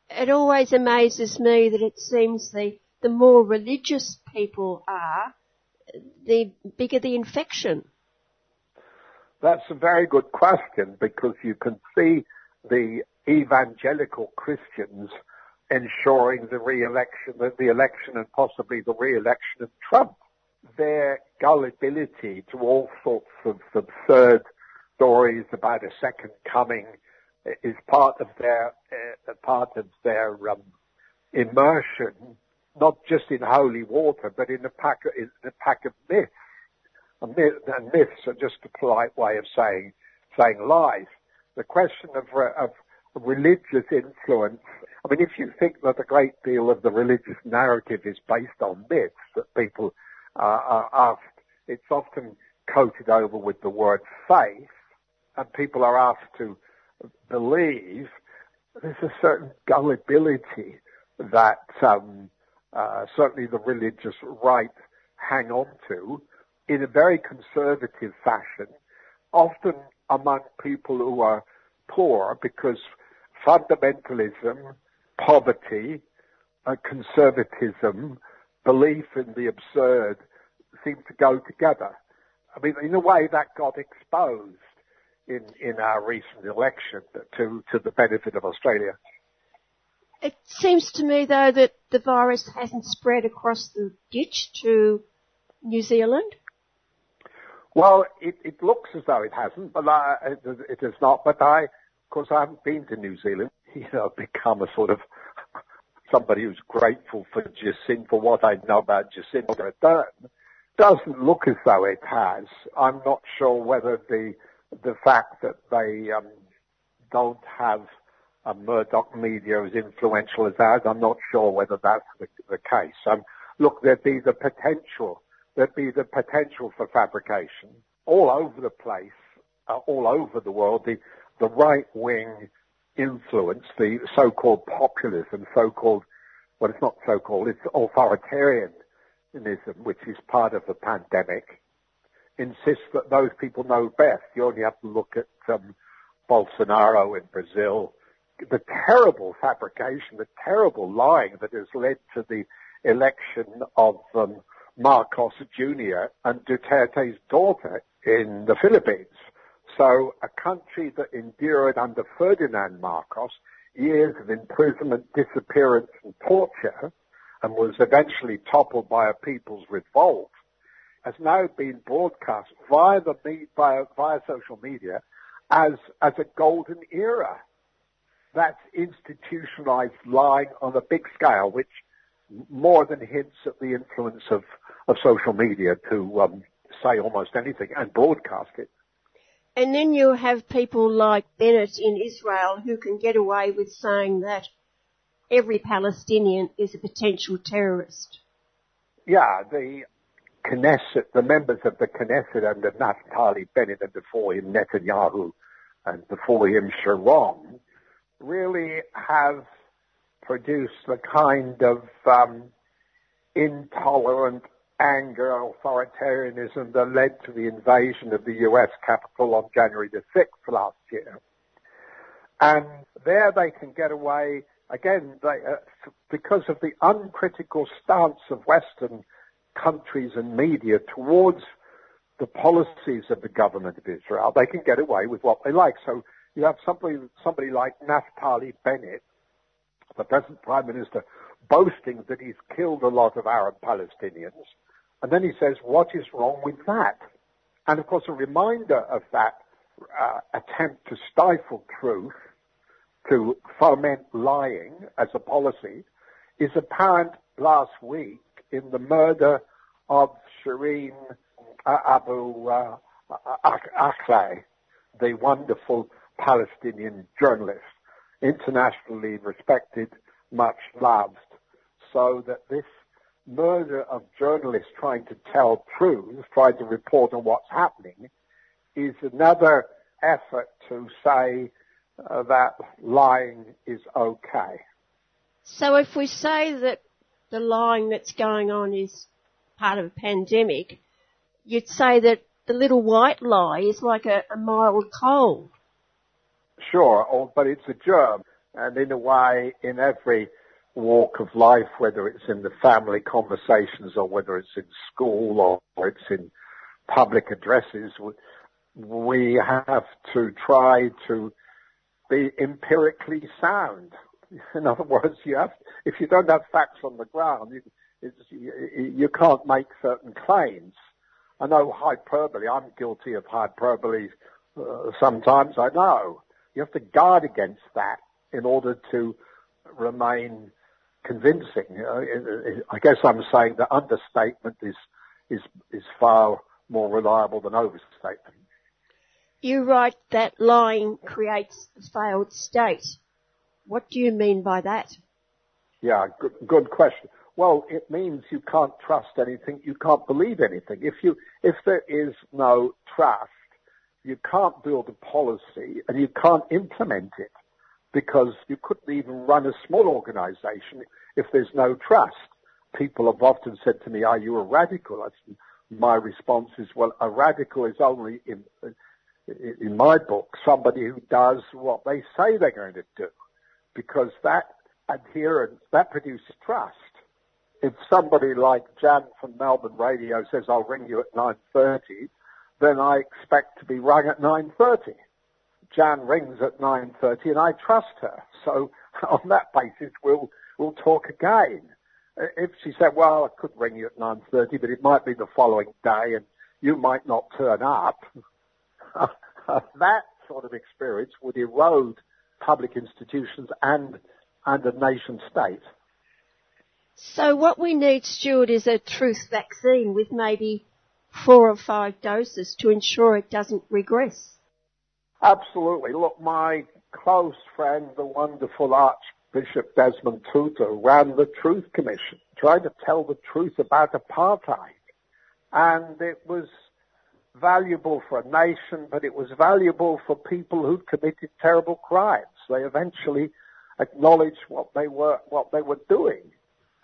S1: It always amazes me that it seems the the more religious people are, the bigger the infection?
S10: That's a very good question because you can see the evangelical Christians ensuring the re-election, the, the election and possibly the re-election of Trump. Their gullibility to all sorts of absurd stories about a second coming is part of their uh, part of their um, immersion not just in holy water, but in a pack, in a pack of myths. And myths are just a polite way of saying, saying lies. the question of, of religious influence. I mean, if you think that a great deal of the religious narrative is based on myths that people uh, are asked, it's often coated over with the word faith, and people are asked to believe, there's a certain gullibility that um, uh, certainly the religious right hang on to in a very conservative fashion, often among people who are poor because fundamentalism, poverty, uh, conservatism, belief in the absurd seem to go together. I mean, in a way that got exposed in, in our recent election to, to the benefit of Australia.
S1: It seems to me though that the virus hasn't spread across the ditch to New Zealand.
S10: Well, it, it looks as though it hasn't, but I, it, it has not. But I, of course, I haven't been to New Zealand. You know, I've become a sort of somebody who's grateful for Jacinda, for what I know about Jacinda Ardern. Doesn't look as though it has. I'm not sure whether the the fact that they um, don't have a Murdoch media as influential as ours, I'm not sure whether that's the, the case. Um, look, there'd be the potential there'd be the potential for fabrication all over the place, uh, all over the world. The, the right wing influence, the so-called populism, so-called, well, it's not so-called, it's authoritarianism, which is part of the pandemic, insists that those people know best. You only have to look at um, Bolsonaro in Brazil, the terrible fabrication, the terrible lying that has led to the election of um, Marcos Jr. and Duterte's daughter in the Philippines. So a country that endured under Ferdinand Marcos years of imprisonment, disappearance and torture and was eventually toppled by a people's revolt has now been broadcast via the via, via social media as as a golden era. That's institutionalized lying on a big scale, which more than hints at the influence of of social media to um, say almost anything and broadcast it.
S1: And then you have people like Bennett in Israel who can get away with saying that every Palestinian is a potential terrorist.
S10: Yeah, the Knesset, the members of the Knesset under Naftali Bennett and before him Netanyahu and before him Sharon really have produced the kind of um, intolerant anger, authoritarianism that led to the invasion of the US Capitol on January the 6th last year. And there they can get away, again, they, uh, because of the uncritical stance of Western countries and media towards the policies of the government of Israel, they can get away with what they like. So you have somebody, somebody like Naftali Bennett, the present Prime Minister, boasting that he's killed a lot of Arab Palestinians, and then he says, what is wrong with that? And of course, a reminder of that uh, attempt to stifle truth, to foment lying as a policy, is apparent last week in the murder of Shireen Abu uh, Akleh, the wonderful Palestinian journalist, internationally respected, much loved, so that this murder of journalists trying to tell truth, trying to report on what's happening, is another effort to say uh, that lying is okay.
S1: So if we say that the lying that's going on is part of a pandemic, you'd say that the little white lie is like a, a mild cold.
S10: Sure, oh, but it's a germ, and in a way, in every walk of life, whether it's in the family conversations or whether it's in school or it's in public addresses, we have to try to be empirically sound. In other words, you have, if you don't have facts on the ground, you, you, you can't make certain claims. I know hyperbole. I'm guilty of hyperbole uh, sometimes. I know. You have to guard against that in order to remain convincing. I guess I'm saying that understatement is is is far more reliable than overstatement.
S1: You write that lying creates a failed state. What do you mean by that?
S10: Yeah, good, good question. Well, it means you can't trust anything, you can't believe anything. If you, if there is no trust, you can't build a policy and you can't implement it because you couldn't even run a small organization if there's no trust. People have often said to me, are you a radical? my response is, well, a radical is only in, in my book somebody who does what they say they're going to do because that adherence, that produces trust if somebody like Jan from Melbourne Radio says, I'll ring you at 9.30, then I expect to be rung at 9.30. Jan rings at 9.30 and I trust her. So on that basis, we'll, we'll talk again. If she said, well, I could ring you at 9.30, but it might be the following day and you might not turn up, that sort of experience would erode public institutions and, and a nation state.
S1: So what we need, Stuart, is a truth vaccine with maybe four or five doses to ensure it doesn't regress.
S10: Absolutely. Look, my close friend, the wonderful Archbishop Desmond Tutu, ran the Truth Commission, trying to tell the truth about apartheid. And it was valuable for a nation, but it was valuable for people who'd committed terrible crimes. They eventually acknowledged what they were, what they were doing.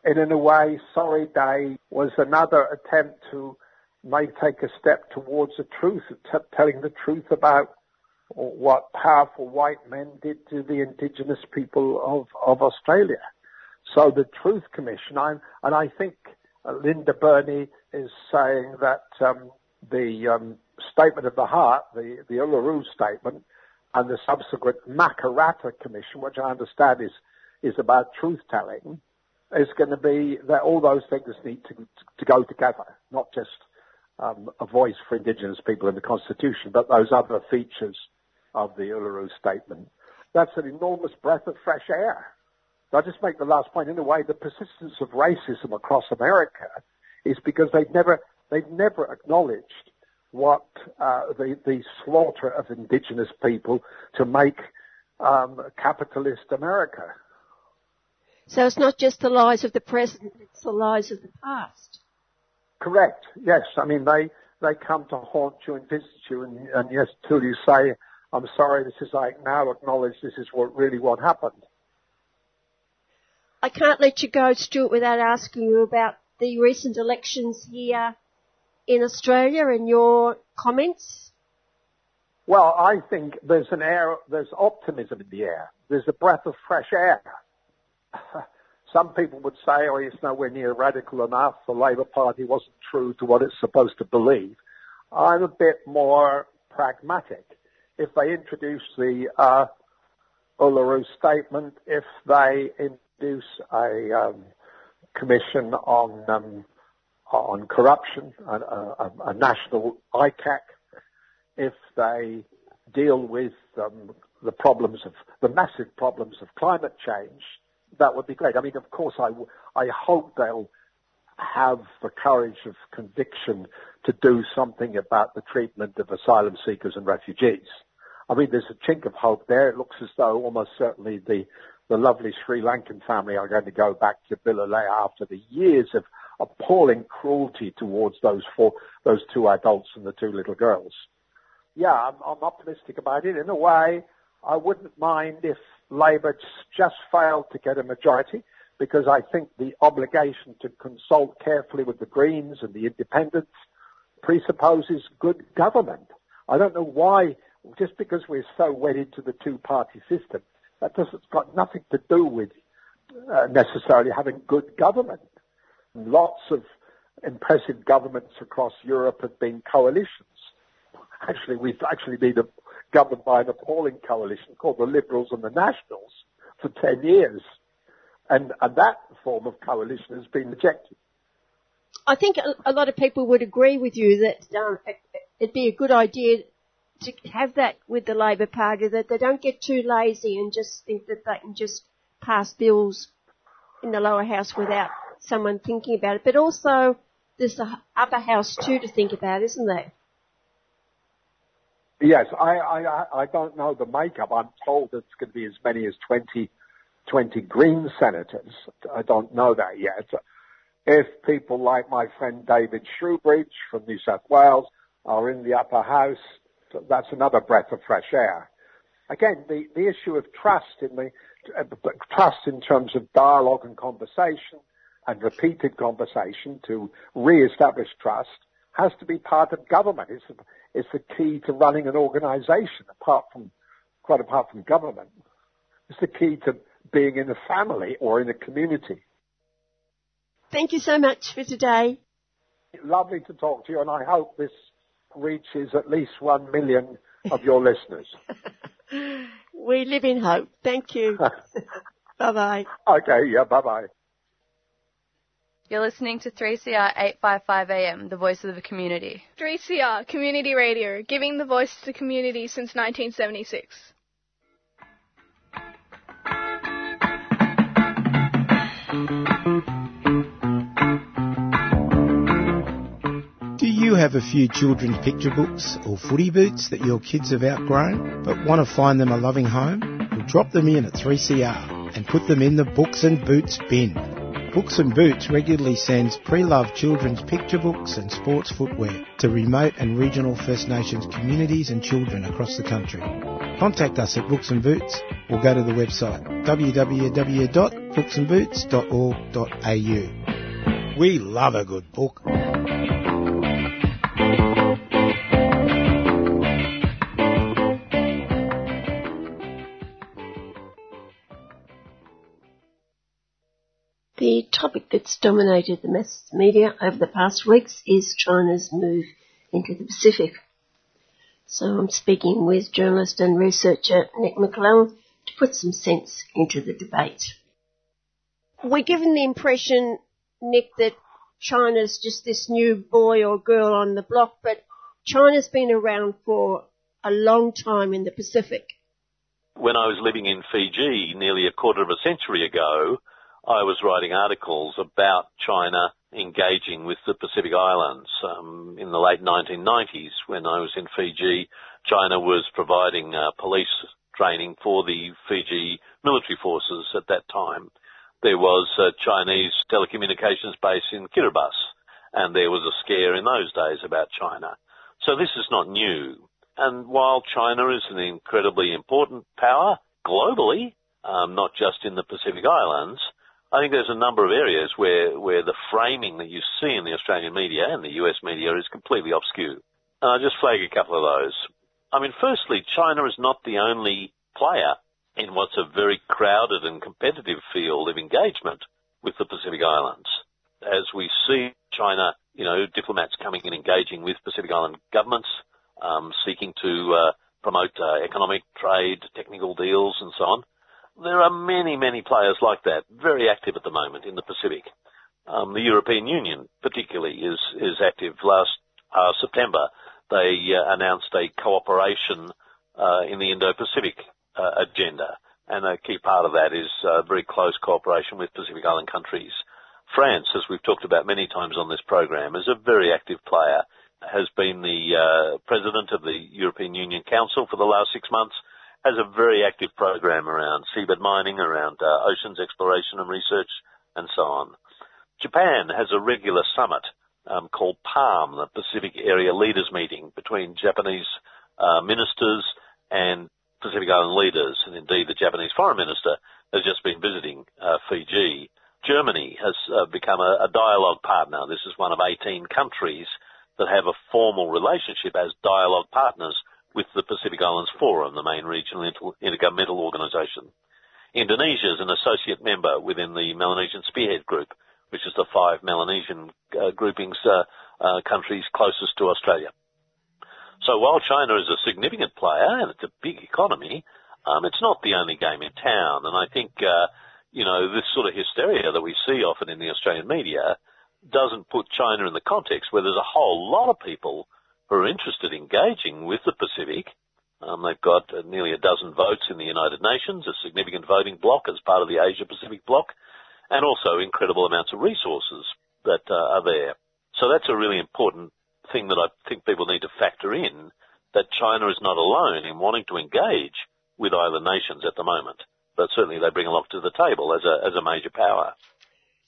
S10: And in a way, Sorry Day was another attempt to may take a step towards the truth, t- telling the truth about what powerful white men did to the indigenous people of, of Australia. So the Truth Commission, I'm, and I think Linda Burney is saying that um, the um, Statement of the Heart, the, the Uluru Statement, and the subsequent Makarrata Commission, which I understand is, is about truth telling, is going to be that all those things need to, to go together, not just um, a voice for Indigenous people in the Constitution, but those other features of the Uluru Statement. That's an enormous breath of fresh air. I'll just make the last point. In a way, the persistence of racism across America is because they've never they've never acknowledged what uh, the the slaughter of indigenous people to make um, capitalist America.
S1: So it's not just the lies of the present, it's the lies of the past.
S10: Correct. Yes. I mean, they, they come to haunt you and visit you and, and yes, till you say, I'm sorry, this is, I now acknowledge this is what really what happened.
S1: I can't let you go, Stuart, without asking you about the recent elections here in Australia and your comments.
S10: Well, I think there's an air, there's optimism in the air. There's a breath of fresh air. some people would say, oh, it's nowhere near radical enough. The Labor Party wasn't true to what it's supposed to believe. I'm a bit more pragmatic. If they introduce the uh, Uluru Statement, if they introduce a um, commission on um, on corruption, a, a, a, national ICAC, if they deal with um, the problems of the massive problems of climate change, that would be great. I mean, of course, I, I hope they'll have the courage of conviction to do something about the treatment of asylum seekers and refugees. I mean, there's a chink of hope there. It looks as though almost certainly the, the lovely Sri Lankan family are going to go back to Biloela after the years of appalling cruelty towards those four, those two adults and the two little girls. Yeah, I'm, I'm optimistic about it. In a way, I wouldn't mind if Labor just failed to get a majority because I think the obligation to consult carefully with the Greens and the Independents presupposes good government. I don't know why, just because we're so wedded to the two-party system, that doesn't got nothing to do with uh, necessarily having good government. Lots of impressive governments across Europe have been coalitions. Actually, we've actually been a governed by an appalling coalition called the Liberals and the Nationals for 10 years. And, and that form of coalition has been rejected.
S1: I think a, lot of people would agree with you that uh, it, it'd be a good idea to have that with the Labor Party, that they don't get too lazy and just think that they can just pass bills in the lower house without someone thinking about it. But also, there's the upper house too to think about, isn't there?
S10: Yes, I, I, I don't know the makeup. I'm told it's going to be as many as 20, 20 Green senators. I don't know that yet. If people like my friend David Shoebridge from New South Wales are in the upper house, that's another breath of fresh air. Again, the, the issue of trust in the, uh, trust in terms of dialogue and conversation and repeated conversation to re-establish trust has to be part of government. It's, it's the key to running an organization apart from, quite apart from government. It's the key to being in a family or in a community.
S1: Thank you so much for today.
S10: Lovely to talk to you and I hope this reaches at least one million of your listeners.
S1: we live in hope. Thank you. bye bye.
S10: Okay, yeah, bye bye.
S9: You're listening to 3CR 855 AM, the voice of the community.
S11: 3CR, community radio, giving the voice to the community since 1976.
S12: Do you have a few children's picture books or footy boots that your kids have outgrown but want to find them a loving home? Well, drop them in at 3CR and put them in the books and boots bin. Books and Boots regularly sends pre-loved children's picture books and sports footwear to remote and regional First Nations communities and children across the country. Contact us at Books and Boots or go to the website www.booksandboots.org.au. We love a good book.
S1: Dominated the mass media over the past weeks is China's move into the Pacific. So I'm speaking with journalist and researcher Nick Maclellan to put some sense into the debate. We're given the impression, Nick, that China's just this new boy or girl on the block, but China's been around for a long time in the Pacific.
S13: When I was living in Fiji nearly a quarter of a century ago, I was writing articles about China engaging with the Pacific Islands. Um, in the late 1990s, when I was in Fiji, China was providing uh, police training for the Fiji military forces at that time. There was a Chinese telecommunications base in Kiribati, and there was a scare in those days about China. So this is not new. And while China is an incredibly important power globally, um, not just in the Pacific Islands, I think there's a number of areas where, where the framing that you see in the Australian media and the US media is completely obscure. And I'll just flag a couple of those. I mean, firstly, China is not the only player in what's a very crowded and competitive field of engagement with the Pacific Islands. As we see China, you know, diplomats coming and engaging with Pacific Island governments, um, seeking to uh, promote uh, economic trade, technical deals, and so on. There are many, many players like that, very active at the moment in the Pacific. Um, the European Union, particularly, is is active. Last uh, September, they uh, announced a cooperation uh, in the Indo-Pacific uh, agenda, and a key part of that is uh, very close cooperation with Pacific Island countries. France, as we've talked about many times on this program, is a very active player. Has been the uh, president of the European Union Council for the last six months has a very active program around seabed mining, around uh, oceans exploration and research, and so on. Japan has a regular summit um, called PALM, the Pacific Area Leaders Meeting, between Japanese uh, ministers and Pacific Island leaders, and indeed the Japanese Foreign Minister has just been visiting uh, Fiji. Germany has uh, become a, a dialogue partner. This is one of 18 countries that have a formal relationship as dialogue partners with the Pacific Islands Forum, the main regional intergovernmental organisation. Indonesia is an associate member within the Melanesian Spearhead Group, which is the five Melanesian uh, groupings uh, uh, countries closest to Australia. So while China is a significant player and it's a big economy, um, it's not the only game in town. And I think, uh, you know, this sort of hysteria that we see often in the Australian media doesn't put China in the context where there's a whole lot of people who are interested in engaging with the Pacific. Um, they've got nearly a dozen votes in the United Nations, a significant voting bloc as part of the Asia Pacific bloc, and also incredible amounts of resources that uh, are there. So that's a really important thing that I think people need to factor in that China is not alone in wanting to engage with either nations at the moment. But certainly they bring a lot to the table as a, as a major power.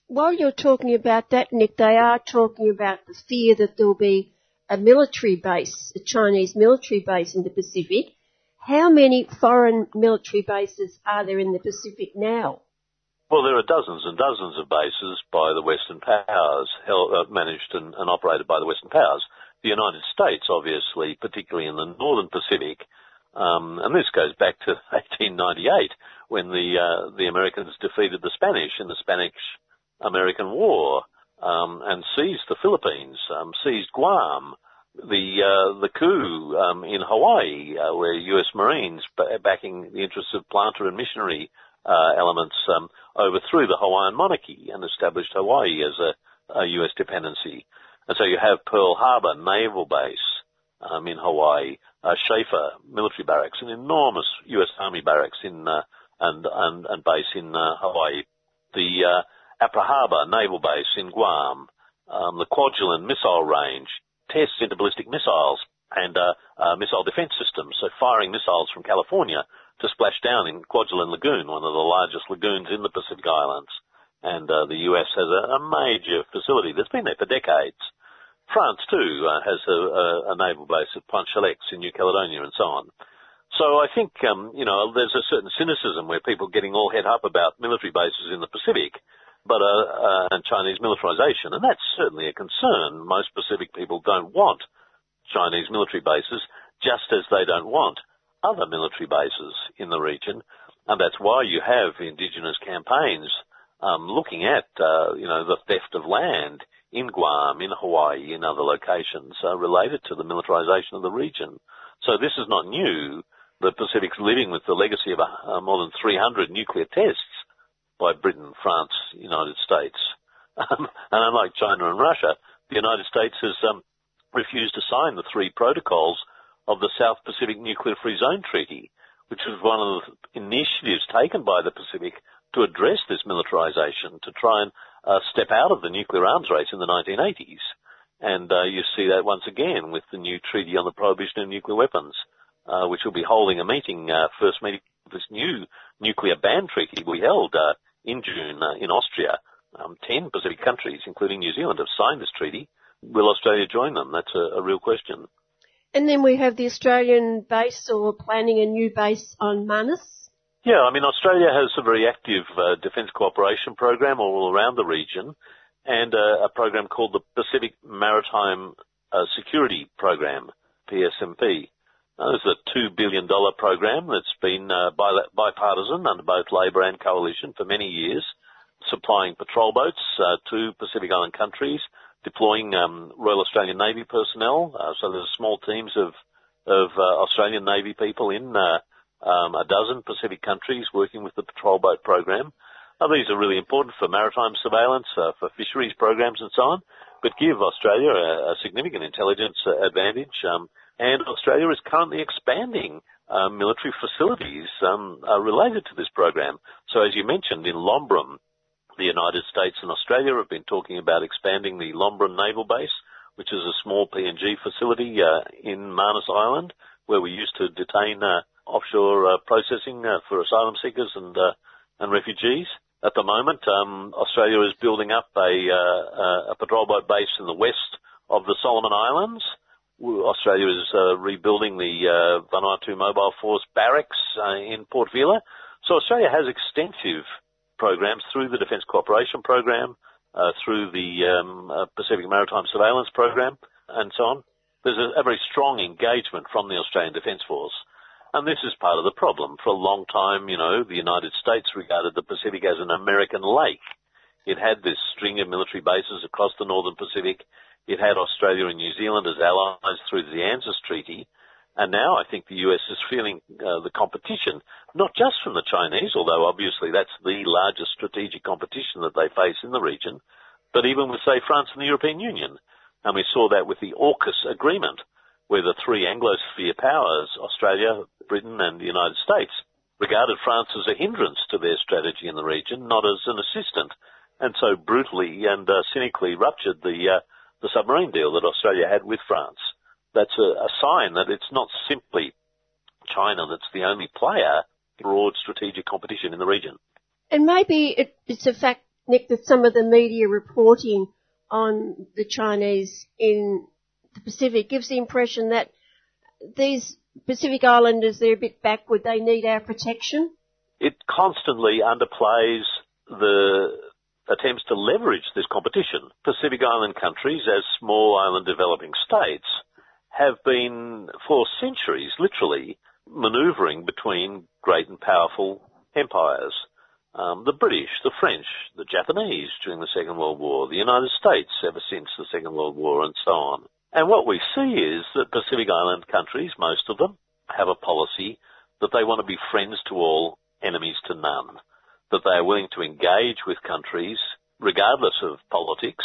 S1: While you're talking about that, Nick, they are talking about the fear that there'll be a military base, a Chinese military base in the Pacific. How many foreign military bases are there in the Pacific now?
S13: Well, there are dozens and dozens of bases by the Western powers, held, uh, managed and, and, operated by the Western powers. The United States, obviously, particularly in the Northern Pacific, um, and this goes back to 1898 when the uh, the Americans defeated the Spanish in the Spanish-American War and seized the Philippines, um, seized Guam, the uh, the coup um, in Hawaii, uh, where U.S. Marines, backing the interests of planter and missionary uh, elements, um, overthrew the Hawaiian monarchy and established Hawaii as a, a U.S. dependency. And so you have Pearl Harbor Naval Base um, in Hawaii, uh, Schofield military barracks, an enormous U.S. Army barracks in uh, and, and and base in uh, Hawaii, the Apra Harbor Naval Base in Guam, um, the Kwajalein Missile Range, tests into ballistic missiles and uh, uh, missile defense systems, so firing missiles from California to splash down in Kwajalein Lagoon, one of the largest lagoons in the Pacific Islands. And uh, the US has a, a major facility that's been there for decades. France too uh, has a, a, a naval base at Pointe Chaleix in New Caledonia and so on. So I think, um, you know, there's a certain cynicism where people are getting all head up about military bases in the Pacific, but uh, uh, Chinese militarization, and that's certainly a concern. Most Pacific people don't want Chinese military bases, just as they don't want other military bases in the region, and that's why you have indigenous campaigns um, looking at, uh, you know, the theft of land in Guam, in Hawaii, in other locations uh, related to the militarization of the region. So this is not new. The Pacific's living with the legacy of uh, more than 300 nuclear tests by Britain, France, United States. Um, and unlike China and Russia, the United States has um, refused to sign the three protocols of the South Pacific Nuclear Free Zone Treaty, which was one of the initiatives taken by the Pacific to address this militarization, to try and uh, step out of the nuclear arms race in the 1980s. And uh, you see that once again with the new treaty on the prohibition of nuclear weapons, uh, which will be holding a meeting, uh, first meeting this new nuclear ban treaty we held uh, in June uh, in Austria. Um, Ten Pacific countries, including New Zealand, have signed this treaty. Will Australia join them? That's a, a real question.
S1: And then we have the Australian base or planning a new base on Manus.
S13: Yeah, I mean, Australia has a very active uh, defence cooperation program all around the region and uh, a program called the Pacific Maritime uh, Security Program, PSMP. This a $2 billion program that's been uh, bipartisan under both Labor and Coalition for many years, supplying patrol boats uh, to Pacific Island countries, deploying um, Royal Australian Navy personnel. Uh, so there's small teams of of Australian Navy people in um, a dozen Pacific countries working with the patrol boat program. These are really important for maritime surveillance, for fisheries programs, and so on, but give Australia a, significant intelligence advantage. And Australia is currently expanding uh, military facilities um, uh, related to this program. So, as you mentioned, in Lombrum, the United States and Australia have been talking about expanding the Lombrum Naval Base, which is a small PNG facility uh, in Manus Island, where we used to detain uh, offshore uh, processing uh, for asylum seekers and and refugees. At the moment, um, Australia is building up a, uh, a patrol boat base in the west of the Solomon Islands. Australia is rebuilding the Vanuatu Mobile Force barracks in Port Vila. So Australia has extensive programs through the Defence Cooperation Program, uh, through the um, uh, Pacific Maritime Surveillance Program, and so on. There's a, a, very strong engagement from the Australian Defence Force. And this is part of the problem. For a long time, you know, the United States regarded the Pacific as an American lake. It had this string of military bases across the Northern Pacific. It had Australia and New Zealand as allies through the ANZUS Treaty. And now I think the US is feeling uh, the competition, not just from the Chinese, although obviously that's the largest strategic competition that they face in the region, but even with, say, France and the European Union. And we saw that with the AUKUS agreement, where the three Anglosphere powers, Australia, Britain, and the United States, regarded France as a hindrance to their strategy in the region, not as an assistant, and so brutally and uh, cynically ruptured the, uh, the submarine deal that Australia had with France. that's a, a sign that it's not simply China that's the only player broad strategic competition in the region.
S1: And maybe it, it's a fact, Nick, that some of the media reporting on the Chinese in the Pacific gives the impression that these Pacific Islanders, they're a bit backward, they need our protection?
S13: It constantly underplays the attempts to leverage this competition. Pacific Island countries, as small island developing states, have been for centuries, literally, manoeuvring between great and powerful empires. Um, the British, the French, the Japanese during the Second World War, the United States ever since the Second World War, and so on. And what we see is that Pacific Island countries, most of them, have a policy that they want to be friends to all, enemies to none. That they are willing to engage with countries, regardless of politics,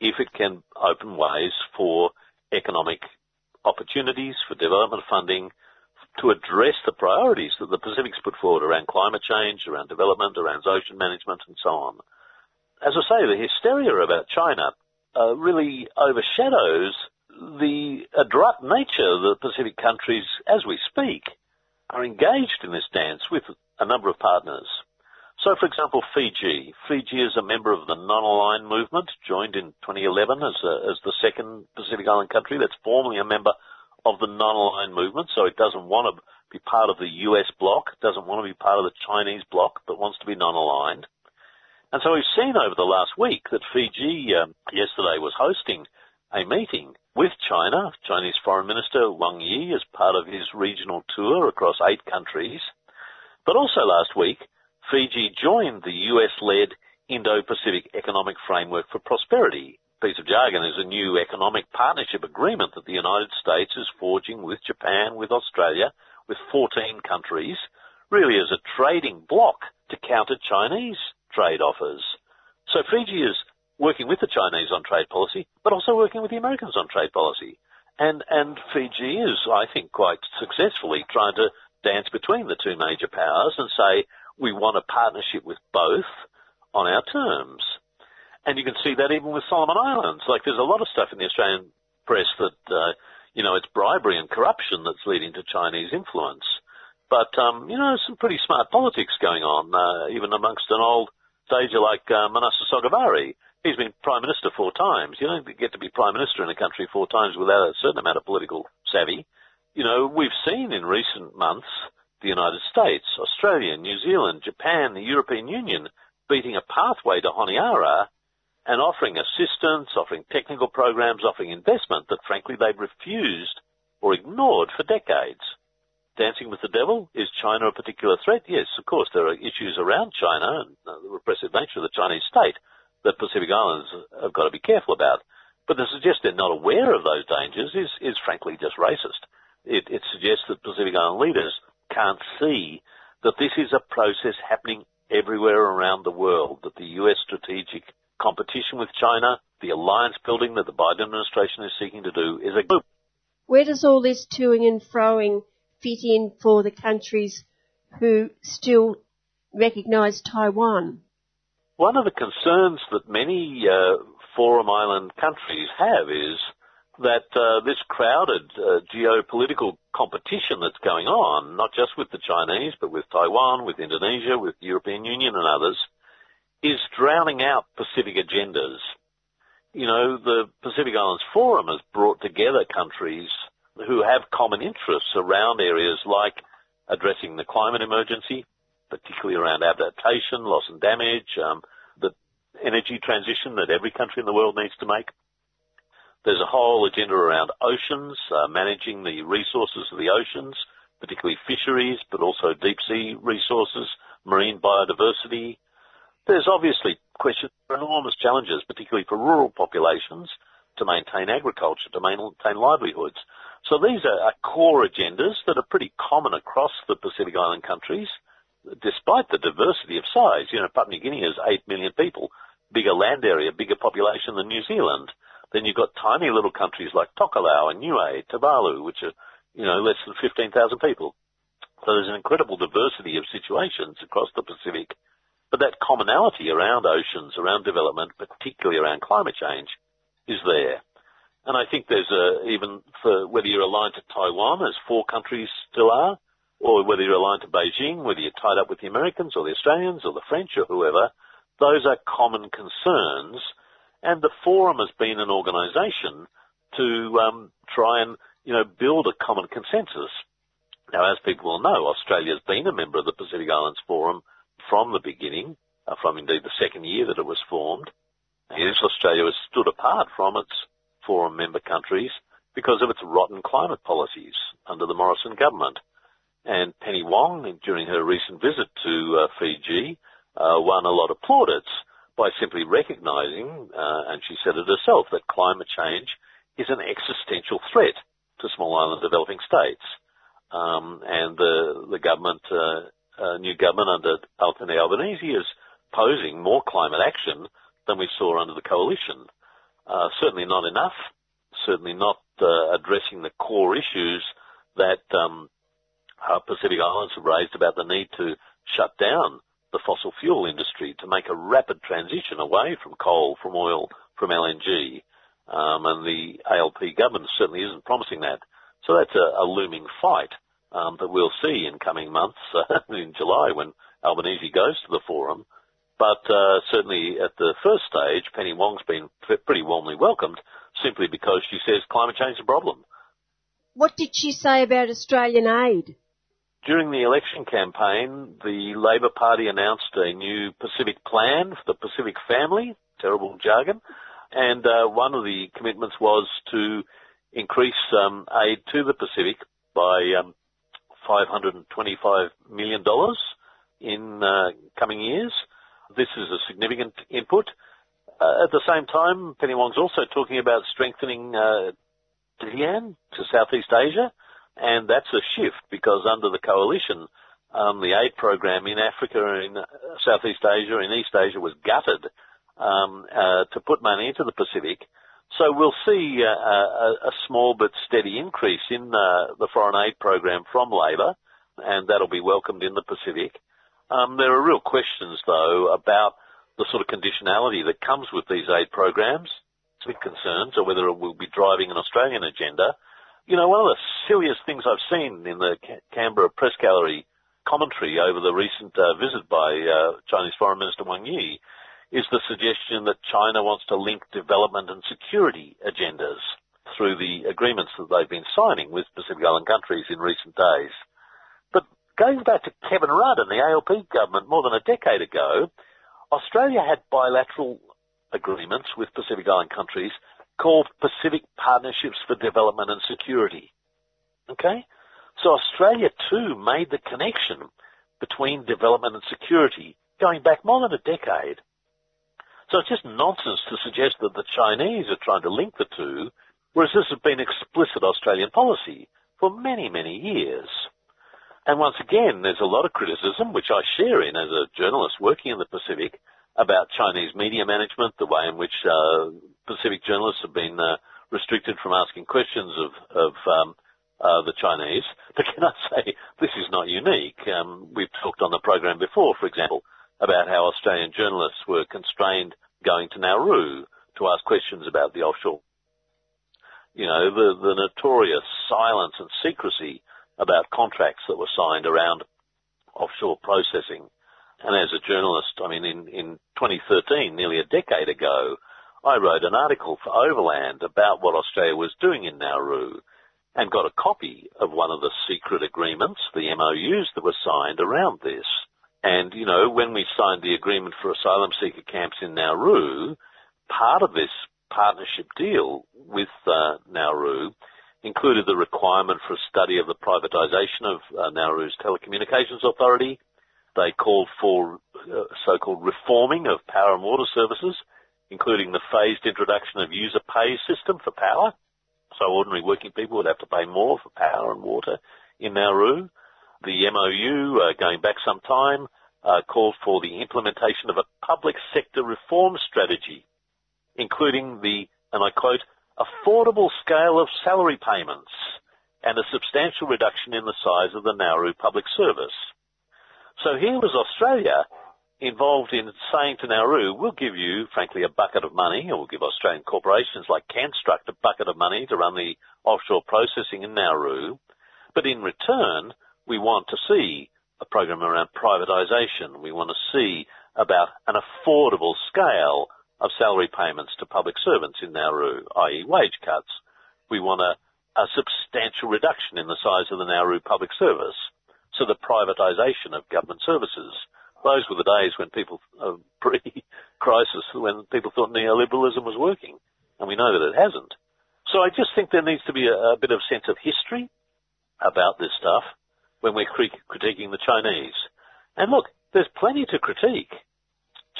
S13: if it can open ways for economic opportunities, for development funding, to address the priorities that the Pacific's put forward around climate change, around development, around ocean management, and so on. As I say, the hysteria about China uh, really overshadows the adroit nature that Pacific countries, as we speak, are engaged in this dance with a number of partners. So, for example, Fiji. Fiji is a member of the non-aligned movement, joined in 2011 as, a, as the second Pacific Island country that's formally a member of the non-aligned movement, so it doesn't want to be part of the US bloc, doesn't want to be part of the Chinese bloc, but wants to be non-aligned. And so we've seen over the last week that Fiji um, yesterday was hosting a meeting with China, Chinese Foreign Minister Wang Yi as part of his regional tour across eight countries. But also last week, Fiji joined the US-led Indo-Pacific Economic Framework for Prosperity, piece of jargon is a new economic partnership agreement that the United States is forging with Japan, with Australia, with 14 countries, really as a trading bloc to counter Chinese trade offers. So Fiji is working with the Chinese on trade policy, but also working with the Americans on trade policy. And, and Fiji is, I think, quite successfully trying to dance between the two major powers and say, we want a partnership with both on our terms. And you can see that even with Solomon Islands. Like there's a lot of stuff in the Australian press that, uh, you know, it's bribery and corruption that's leading to Chinese influence. But, um, you know, some pretty smart politics going on, uh, even amongst an old stager like uh, Manasseh Sogavare. He's been Prime Minister four times. You don't get to be Prime Minister in a country four times without a certain amount of political savvy. You know, we've seen in recent months the United States, Australia, New Zealand, Japan, the European Union beating a pathway to Honiara and offering assistance, offering technical programs, offering investment that frankly they've refused or ignored for decades. Dancing with the devil, is China a particular threat? Yes, of course, there are issues around China and the repressive nature of the Chinese state that Pacific Islands have got to be careful about. But to suggest they're not aware of those dangers is, is frankly just racist. It, it suggests that Pacific Island leaders can't see that this is a process happening everywhere around the world, that the US strategic competition with China, the alliance building that the Biden administration is seeking to do is a group.
S1: Where does all this toing and froing fit in for the countries who still recognise Taiwan?
S13: One of the concerns that many uh, Forum Island countries have is that uh, this crowded uh, geopolitical competition that's going on, not just with the Chinese, but with Taiwan, with Indonesia, with the European Union and others, is drowning out Pacific agendas. You know, the Pacific Islands Forum has brought together countries who have common interests around areas like addressing the climate emergency, particularly around adaptation, loss and damage, um, the energy transition that every country in the world needs to make. There's a whole agenda around oceans, uh, managing the resources of the oceans, particularly fisheries, but also deep sea resources, marine biodiversity, there's obviously questions for enormous challenges, particularly for rural populations, to maintain agriculture, to maintain livelihoods. So these are, core agendas that are pretty common across the Pacific Island countries, despite the diversity of size. You know, Papua New Guinea has 8 million people, bigger land area, bigger population than New Zealand. Then you've got tiny little countries like Tokelau and Niue, Tuvalu, which are, you know, less than 15,000 people. So there's an incredible diversity of situations across the Pacific but that commonality around oceans, around development, particularly around climate change, is there. And I think there's a, even for whether you're aligned to Taiwan, as four countries still are, or whether you're aligned to Beijing, whether you're tied up with the Americans or the Australians or the French or whoever, those are common concerns. And the forum has been an organisation to um, try and you know build a common consensus. Now, as people will know, Australia has been a member of the Pacific Islands Forum from the beginning, uh, from indeed the second year that it was formed. Yes, Australia has stood apart from its forum member countries because of its rotten climate policies under the Morrison government. And Penny Wong, during her recent visit to uh, Fiji, uh, won a lot of plaudits by simply recognising, uh, and she said it herself, that climate change is an existential threat to small island developing states. Um, and the, the government, uh, uh, new government under Anthony Albanese is posing more climate action than we saw under the coalition. Uh, certainly not enough. Certainly not uh, addressing the core issues that um, Pacific Islands have raised about the need to shut down the fossil fuel industry to make a rapid transition away from coal, from oil, from LNG. Um, and the ALP government certainly isn't promising that. So that's a, a looming fight um, that we'll see in coming months uh, in July when Albanese goes to the forum. But uh, certainly at the first stage, Penny Wong's been pretty warmly welcomed simply because she says climate change is a problem.
S1: What did she say about Australian aid?
S13: During the election campaign, the Labor Party announced a new Pacific plan for the Pacific family, terrible jargon, and uh, one of the commitments was to increase um, aid to the Pacific by um, $525 million in uh, coming years. This is a significant input. Uh, at the same time, Penny Wong's also talking about strengthening uh, ASEAN to Southeast Asia, and that's a shift because under the coalition, um, the aid program in Africa, in Southeast Asia, in East Asia was gutted um, uh, to put money into the Pacific. So we'll see uh, a, a, small but steady increase in uh, the foreign aid program from Labor, and that'll be welcomed in the Pacific. Um, there are real questions, though, about the sort of conditionality that comes with these aid programs, big concerns, or whether it will be driving an Australian agenda. You know, one of the silliest things I've seen in the Canberra press gallery commentary over the recent uh, visit by uh, Chinese Foreign Minister Wang Yi is the suggestion that China wants to link development and security agendas through the agreements that they've been signing with Pacific Island countries in recent days. But going back to Kevin Rudd and the ALP government more than a decade ago, Australia had bilateral agreements with Pacific Island countries called Pacific Partnerships for Development and Security. Okay? So Australia too made the connection between development and security going back more than a decade. So it's just nonsense to suggest that the Chinese are trying to link the two, whereas this has been explicit Australian policy for many, many years. And once again, there's a lot of criticism, which I share in as a journalist working in the Pacific, about Chinese media management, the way in which uh, Pacific journalists have been uh, restricted from asking questions of, of um, uh, the Chinese. But can I say this is not unique? Um, we've talked on the program before, for example, about how Australian journalists were constrained going to Nauru to ask questions about the offshore. You know, the, the notorious silence and secrecy about contracts that were signed around offshore processing. And as a journalist, I mean, in, in 2013, nearly a decade ago, I wrote an article for Overland about what Australia was doing in Nauru and got a copy of one of the secret agreements, the MOUs that were signed around this. And, you know, when we signed the agreement for asylum seeker camps in Nauru, part of this partnership deal with uh, Nauru included the requirement for a study of the privatisation of uh, Nauru's telecommunications authority. They called for uh, so-called reforming of power and water services, including the phased introduction of user pay system for power. So ordinary working people would have to pay more for power and water in Nauru. The MOU, uh, going back some time, uh, called for the implementation of a public sector reform strategy, including the, and I quote, affordable scale of salary payments and a substantial reduction in the size of the Nauru public service. So here was Australia involved in saying to Nauru, we'll give you, frankly, a bucket of money, or we'll give Australian corporations like Canstruct a bucket of money to run the offshore processing in Nauru, but in return, we want to see a program around privatisation. We want to see about an affordable scale of salary payments to public servants in Nauru, i.e. wage cuts. We want a, a substantial reduction in the size of the Nauru public service. So the privatisation of government services. Those were the days when people, uh, pre-crisis, when people thought neoliberalism was working. And we know that it hasn't. So I just think there needs to be a, a bit of sense of history about this stuff when we're critiquing the Chinese. And look, there's plenty to critique.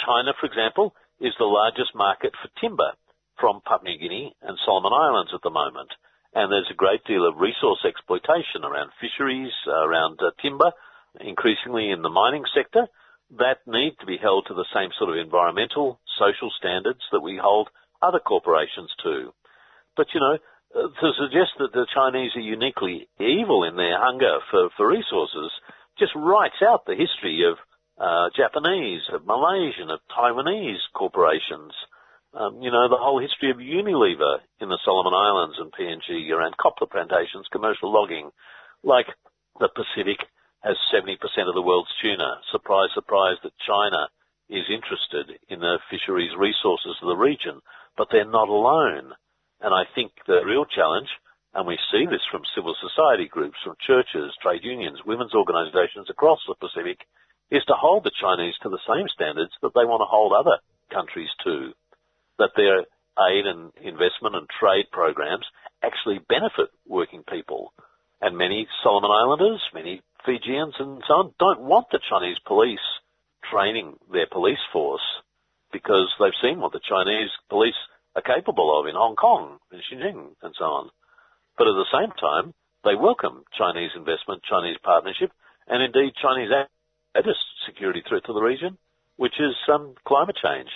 S13: China, for example, is the largest market for timber from Papua New Guinea and Solomon Islands at the moment. And there's a great deal of resource exploitation around fisheries, around uh, timber, increasingly in the mining sector, that need to be held to the same sort of environmental, social standards that we hold other corporations to. But, you know, to suggest that the Chinese are uniquely evil in their hunger for, for resources just writes out the history of uh, Japanese, of Malaysian, of Taiwanese corporations. Um, you know, the whole history of Unilever in the Solomon Islands and PNG around copra plantations, commercial logging. Like the Pacific has 70% of the world's tuna. Surprise, surprise that China is interested in the fisheries resources of the region, but they're not alone. And I think the real challenge, and we see this from civil society groups, from churches, trade unions, women's organisations across the Pacific, is to hold the Chinese to the same standards that they want to hold other countries to. That their aid and investment and trade programs actually benefit working people. And many Solomon Islanders, many Fijians and so on don't want the Chinese police training their police force because they've seen what the Chinese police are capable of in Hong Kong and Xinjiang and so on. But at the same time, they welcome Chinese investment, Chinese partnership, and indeed Chinese added security threat to the region, which is um, climate change.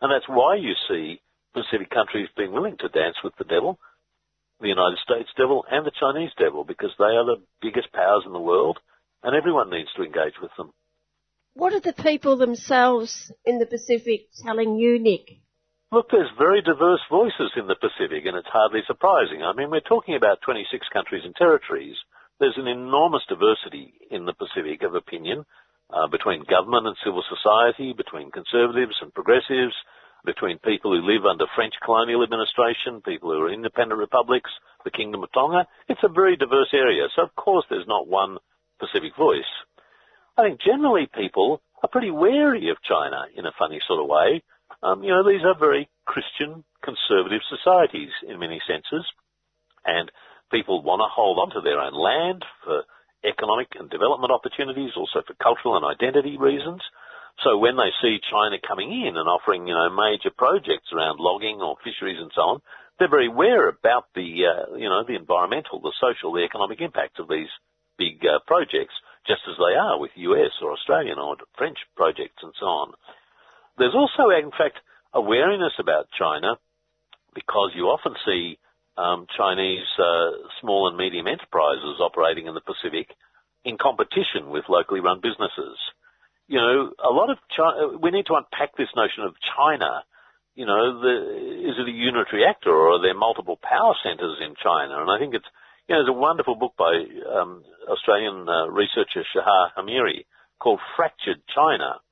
S13: And that's why you see Pacific countries being willing to dance with the devil, the United States devil and the Chinese devil, because they are the biggest powers in the world, and everyone needs to engage with them.
S1: What are the people themselves in the Pacific telling you, Nick?
S13: Look, there's very diverse voices in the Pacific, and it's hardly surprising. I mean, we're talking about 26 countries and territories. There's an enormous diversity in the Pacific of opinion uh, between government and civil society, between conservatives and progressives, between people who live under French colonial administration, people who are independent republics, the Kingdom of Tonga. It's a very diverse area, so of course there's not one Pacific voice. I think generally people are pretty wary of China in a funny sort of way. Um, you know, these are very Christian, conservative societies in many senses, and people want to hold on to their own land for economic and development opportunities, also for cultural and identity reasons. So when they see China coming in and offering, you know, major projects around logging or fisheries and so on, they're very aware about the, uh, you know, the environmental, the social, the economic impacts of these big uh, projects, just as they are with US or Australian or French projects and so on. There's also, in fact, awareness about China because you often see um, Chinese uh, small and medium enterprises operating in the Pacific in competition with locally run businesses. You know, a lot of China, we need to unpack this notion of China. You know, the, is it a unitary actor or are there multiple power centers in China? And I think it's, you know, there's a wonderful book by um, Australian uh, researcher Shahar Hameiri called Fractured China.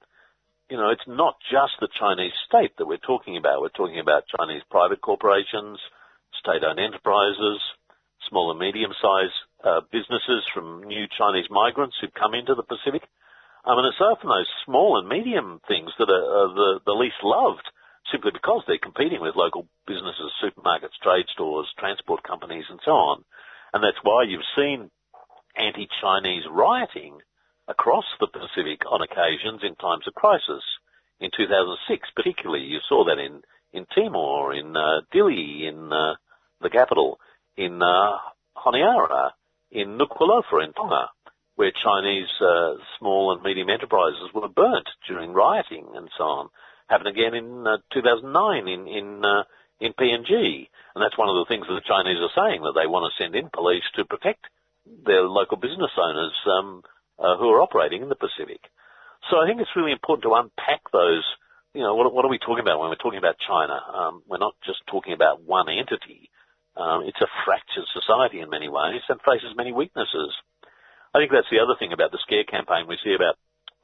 S13: You know, it's not just the Chinese state that we're talking about. We're talking about Chinese private corporations, state-owned enterprises, small and medium-sized uh, businesses from new Chinese migrants who've come into the Pacific. I mean, it's often those small and medium things that are, are the, the least loved simply because they're competing with local businesses, supermarkets, trade stores, transport companies, and so on. And that's why you've seen anti-Chinese rioting across the Pacific on occasions in times of crisis. In 2006, particularly, you saw that in, in Timor, in uh, Dili, in uh, the capital, in uh, Honiara, in Nuku'alofa in Tonga, where Chinese uh, small and medium enterprises were burnt during rioting and so on. Happened again in uh, 2009 in in uh, in PNG, and that's one of the things that the Chinese are saying that they want to send in police to protect their local business owners um, uh, who are operating in the Pacific. So I think it's really important to unpack those. You know, what, what are we talking about when we're talking about China? Um, we're not just talking about one entity. Um, it's a fractured society in many ways and faces many weaknesses. I think that's the other thing about the scare campaign we see about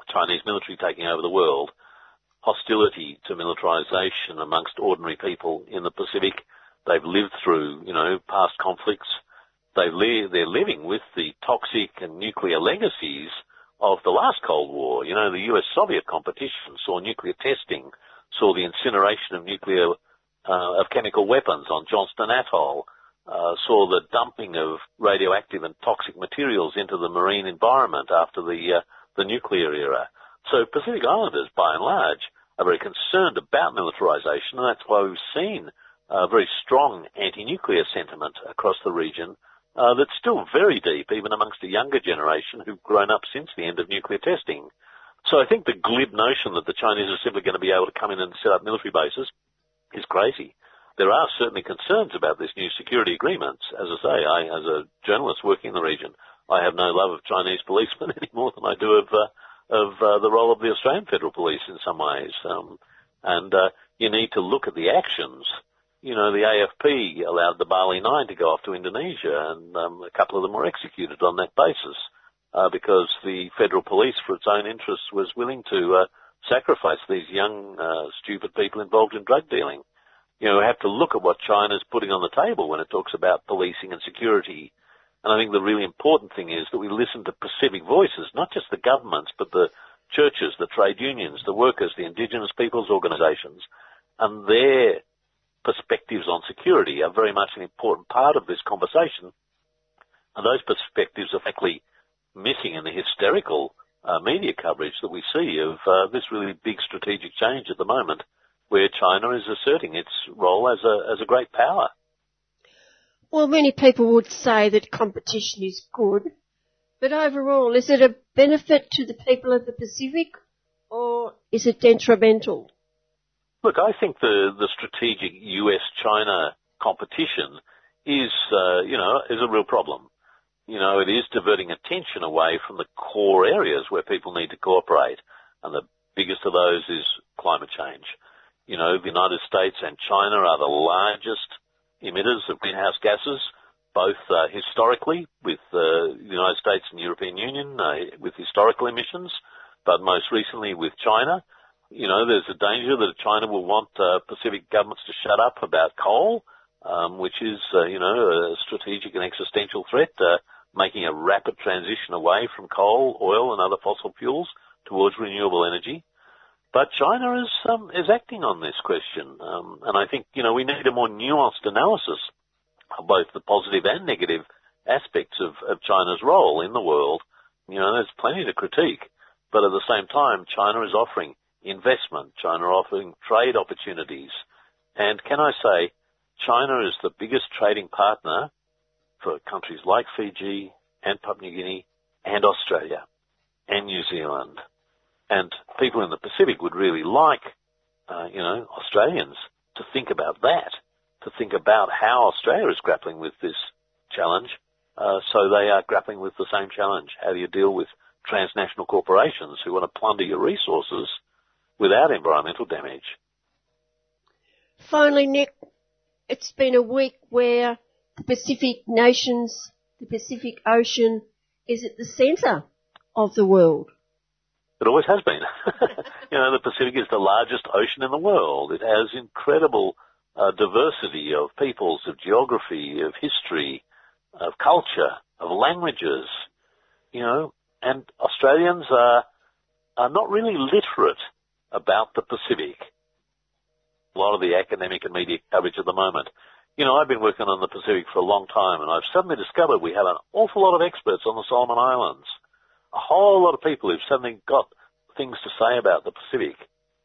S13: Chinese military taking over the world. Hostility to militarization amongst ordinary people in the Pacific. They've lived through, you know, past conflicts. They li- they're living with the toxic and nuclear legacies of the last Cold War. You know, the US-Soviet competition saw nuclear testing, saw the incineration of nuclear, uh, of chemical weapons on Johnston Atoll, uh, saw the dumping of radioactive and toxic materials into the marine environment after the, uh, the nuclear era. So Pacific Islanders, by and large, are very concerned about militarization, and that's why we've seen a very strong anti-nuclear sentiment across the region uh, that's still very deep, even amongst the younger generation who've grown up since the end of nuclear testing. So I think the glib notion that the Chinese are simply going to be able to come in and set up military bases is crazy. There are certainly concerns about this new security agreement. As I say, I, as a journalist working in the region, I have no love of Chinese policemen any more than I do of uh, of uh, the role of the Australian Federal Police in some ways. Um, and uh, you need to look at the actions you know, the AFP allowed the Bali Nine to go off to Indonesia, and um, a couple of them were executed on that basis uh, because the federal police, for its own interests, was willing to uh, sacrifice these young, uh, stupid people involved in drug dealing. You know, have to look at what China's putting on the table when it talks about policing and security. And I think the really important thing is that we listen to Pacific voices, not just the governments, but the churches, the trade unions, the workers, the indigenous peoples organisations, and their perspectives on security are very much an important part of this conversation. And those perspectives are frankly missing in the hysterical uh, media coverage that we see of uh, this really big strategic change at the moment, where China is asserting its role as a as a great power.
S1: Well, many people would say that competition is good, but overall, is it a benefit to the people of the Pacific, or is it detrimental?
S13: Look, I think the, the strategic US-China competition is, uh, you know, is a real problem. You know, it is diverting attention away from the core areas where people need to cooperate. And the biggest of those is climate change. You know, the United States and China are the largest emitters of greenhouse gases, both uh, historically with uh, the United States and European Union uh, with historical emissions, but most recently with China you know, there's a danger that China will want uh, Pacific governments to shut up about coal, um, which is, uh, you know, a strategic and existential threat, uh, making a rapid transition away from coal, oil, and other fossil fuels towards renewable energy. But China is um, is acting on this question, um, and I think you know we need a more nuanced analysis of both the positive and negative aspects of, of China's role in the world. You know, there's plenty to critique, but at the same time, China is offering investment. China offering trade opportunities. And can I say, China is the biggest trading partner for countries like Fiji and Papua New Guinea and Australia and New Zealand. And people in the Pacific would really like, uh, you know, Australians to think about that, to think about how Australia is grappling with this challenge. Uh, so they are grappling with the same challenge. How do you deal with transnational corporations who want to plunder your resources without environmental damage.
S1: Finally, Nick, it's been a week where the Pacific nations, the Pacific Ocean is at the centre of the world.
S13: It always has been. you know, the Pacific is the largest ocean in the world. It has incredible uh, diversity of peoples, of geography, of history, of culture, of languages, you know, and Australians are, are not really literate about the Pacific. A lot of the academic and media coverage at the moment. You know, I've been working on the Pacific for a long time and I've suddenly discovered we have an awful lot of experts on the Solomon Islands. A whole lot of people who've suddenly got things to say about the Pacific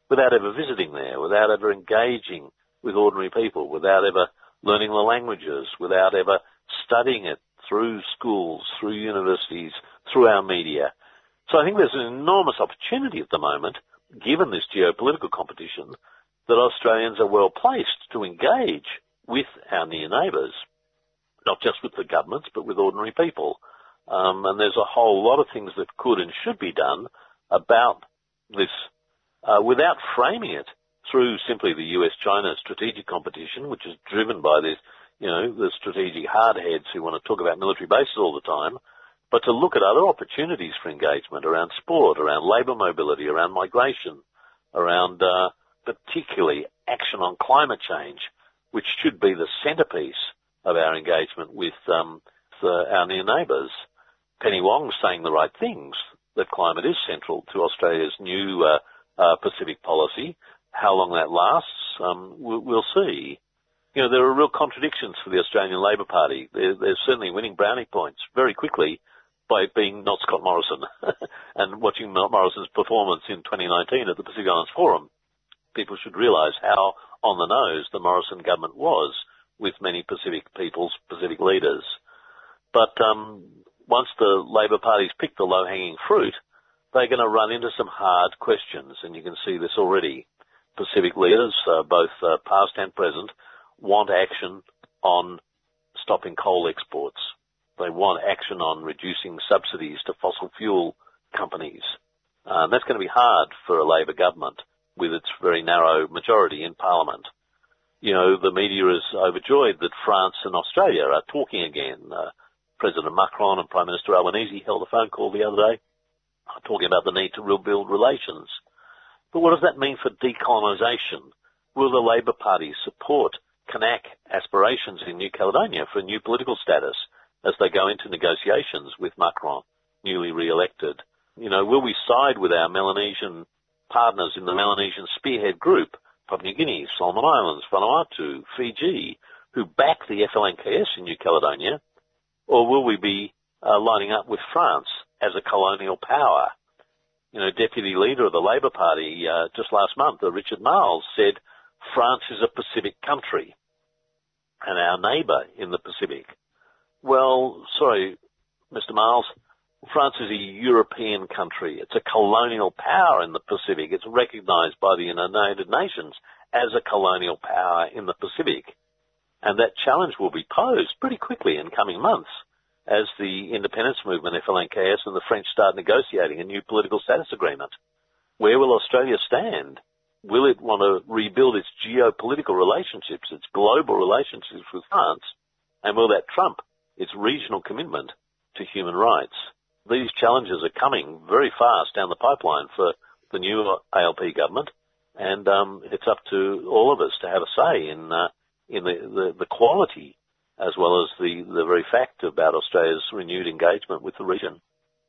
S13: without ever visiting there, without ever engaging with ordinary people, without ever learning the languages, without ever studying it through schools, through universities, through our media. So I think there's an enormous opportunity at the moment given this geopolitical competition, that Australians are well placed to engage with our near neighbours, not just with the governments, but with ordinary people. Um, and there's a whole lot of things that could and should be done about this uh, without framing it through simply the US-China strategic competition, which is driven by this, you know, the strategic hardheads who want to talk about military bases all the time, but to look at other opportunities for engagement around sport, around labour mobility, around migration, around uh, particularly action on climate change, which should be the centrepiece of our engagement with um, the, our near neighbours. Penny Wong saying the right things, that climate is central to Australia's new uh, uh, Pacific policy. How long that lasts, um, we'll, see. You know, there are real contradictions for the Australian Labor Party. They're, they're certainly winning brownie points very quickly by being not Scott Morrison and watching Morrison's performance in 2019 at the Pacific Islands Forum. People should realise how on the nose the Morrison government was with many Pacific peoples, Pacific leaders. But um, once the Labor Party's picked the low-hanging fruit, they're going to run into some hard questions, and you can see this already. Pacific leaders, uh, both uh, past and present, want action on stopping coal exports. They want action on reducing subsidies to fossil fuel companies. Uh, that's going to be hard for a Labor government with its very narrow majority in Parliament. You know, the media is overjoyed that France and Australia are talking again. Uh, President Macron and Prime Minister Albanese held a phone call the other day uh, talking about the need to rebuild relations. But what does that mean for decolonisation? Will the Labor Party support Kanak aspirations in New Caledonia for a new political status as they go into negotiations with Macron, newly re-elected? You know, will we side with our Melanesian partners in the Melanesian Spearhead Group, Papua New Guinea, Solomon Islands, Vanuatu, Fiji, who back the FLNKS in New Caledonia, or will we be uh, lining up with France as a colonial power. You know, deputy leader of the Labor Party uh, just last month, uh, Richard Marles, said France is a Pacific country and our neighbour in the Pacific. Well, sorry, Mr. Marles, France is a European country. It's a colonial power in the Pacific. It's recognised by the United Nations as a colonial power in the Pacific. And that challenge will be posed pretty quickly in coming months as the independence movement, FLNKS, and the French start negotiating a new political status agreement. Where will Australia stand? Will it want to rebuild its geopolitical relationships, its global relationships with France? And will that trump its regional commitment to human rights? These challenges are coming very fast down the pipeline for the new ALP government, and um, it's up to all of us to have a say in uh, in the, the, the quality as well as the, the very fact about Australia's renewed engagement with the region.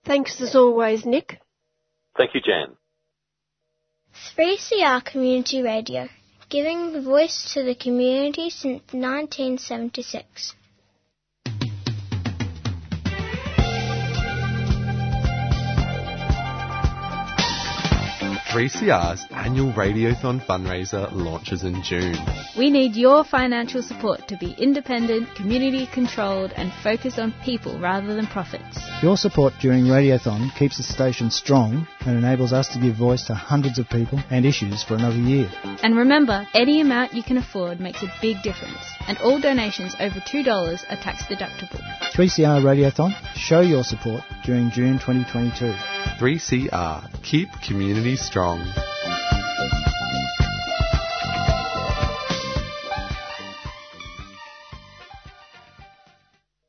S1: Thanks as always, Nick.
S13: Thank you, Jan.
S14: 3CR Community Radio, giving the voice to the community since 1976.
S3: 3CR's annual Radiothon fundraiser launches in June.
S4: We need your financial support to be independent, community controlled, and focus on people rather than profits.
S15: Your support during Radiothon keeps the station strong and enables us to give voice to hundreds of people and issues for another year.
S4: And remember, any amount you can afford makes a big difference, and all donations over $2 are tax deductible.
S15: 3CR Radiothon, show your support during June 2022.
S3: 3CR, keep community strong.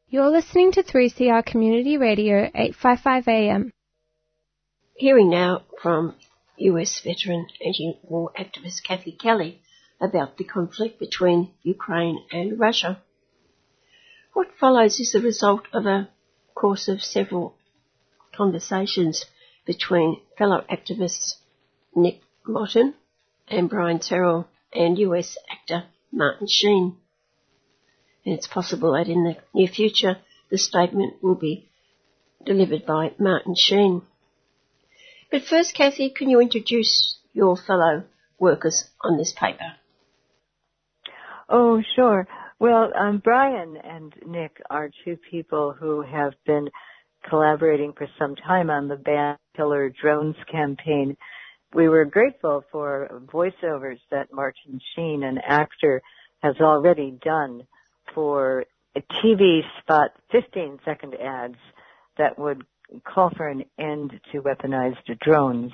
S16: You're listening to 3CR Community Radio 855 AM.
S1: Hearing now from US veteran anti-war activist Kathy Kelly about the conflict between Ukraine and Russia. What follows is the result of a course of several conversations between fellow activists Nick Mottern and Brian Terrell and US actor Martin Sheen. And it's possible that in the near future the statement will be delivered by Martin Sheen. But first, Kathy, can you introduce your fellow workers on this paper?
S17: Oh, sure. Well, um, Brian and Nick are two people who have been collaborating for some time on the Ban Killer Drones campaign. We were grateful for voiceovers that Martin Sheen, an actor, has already done for a TV spot 15 second ads that would call for an end to weaponized drones.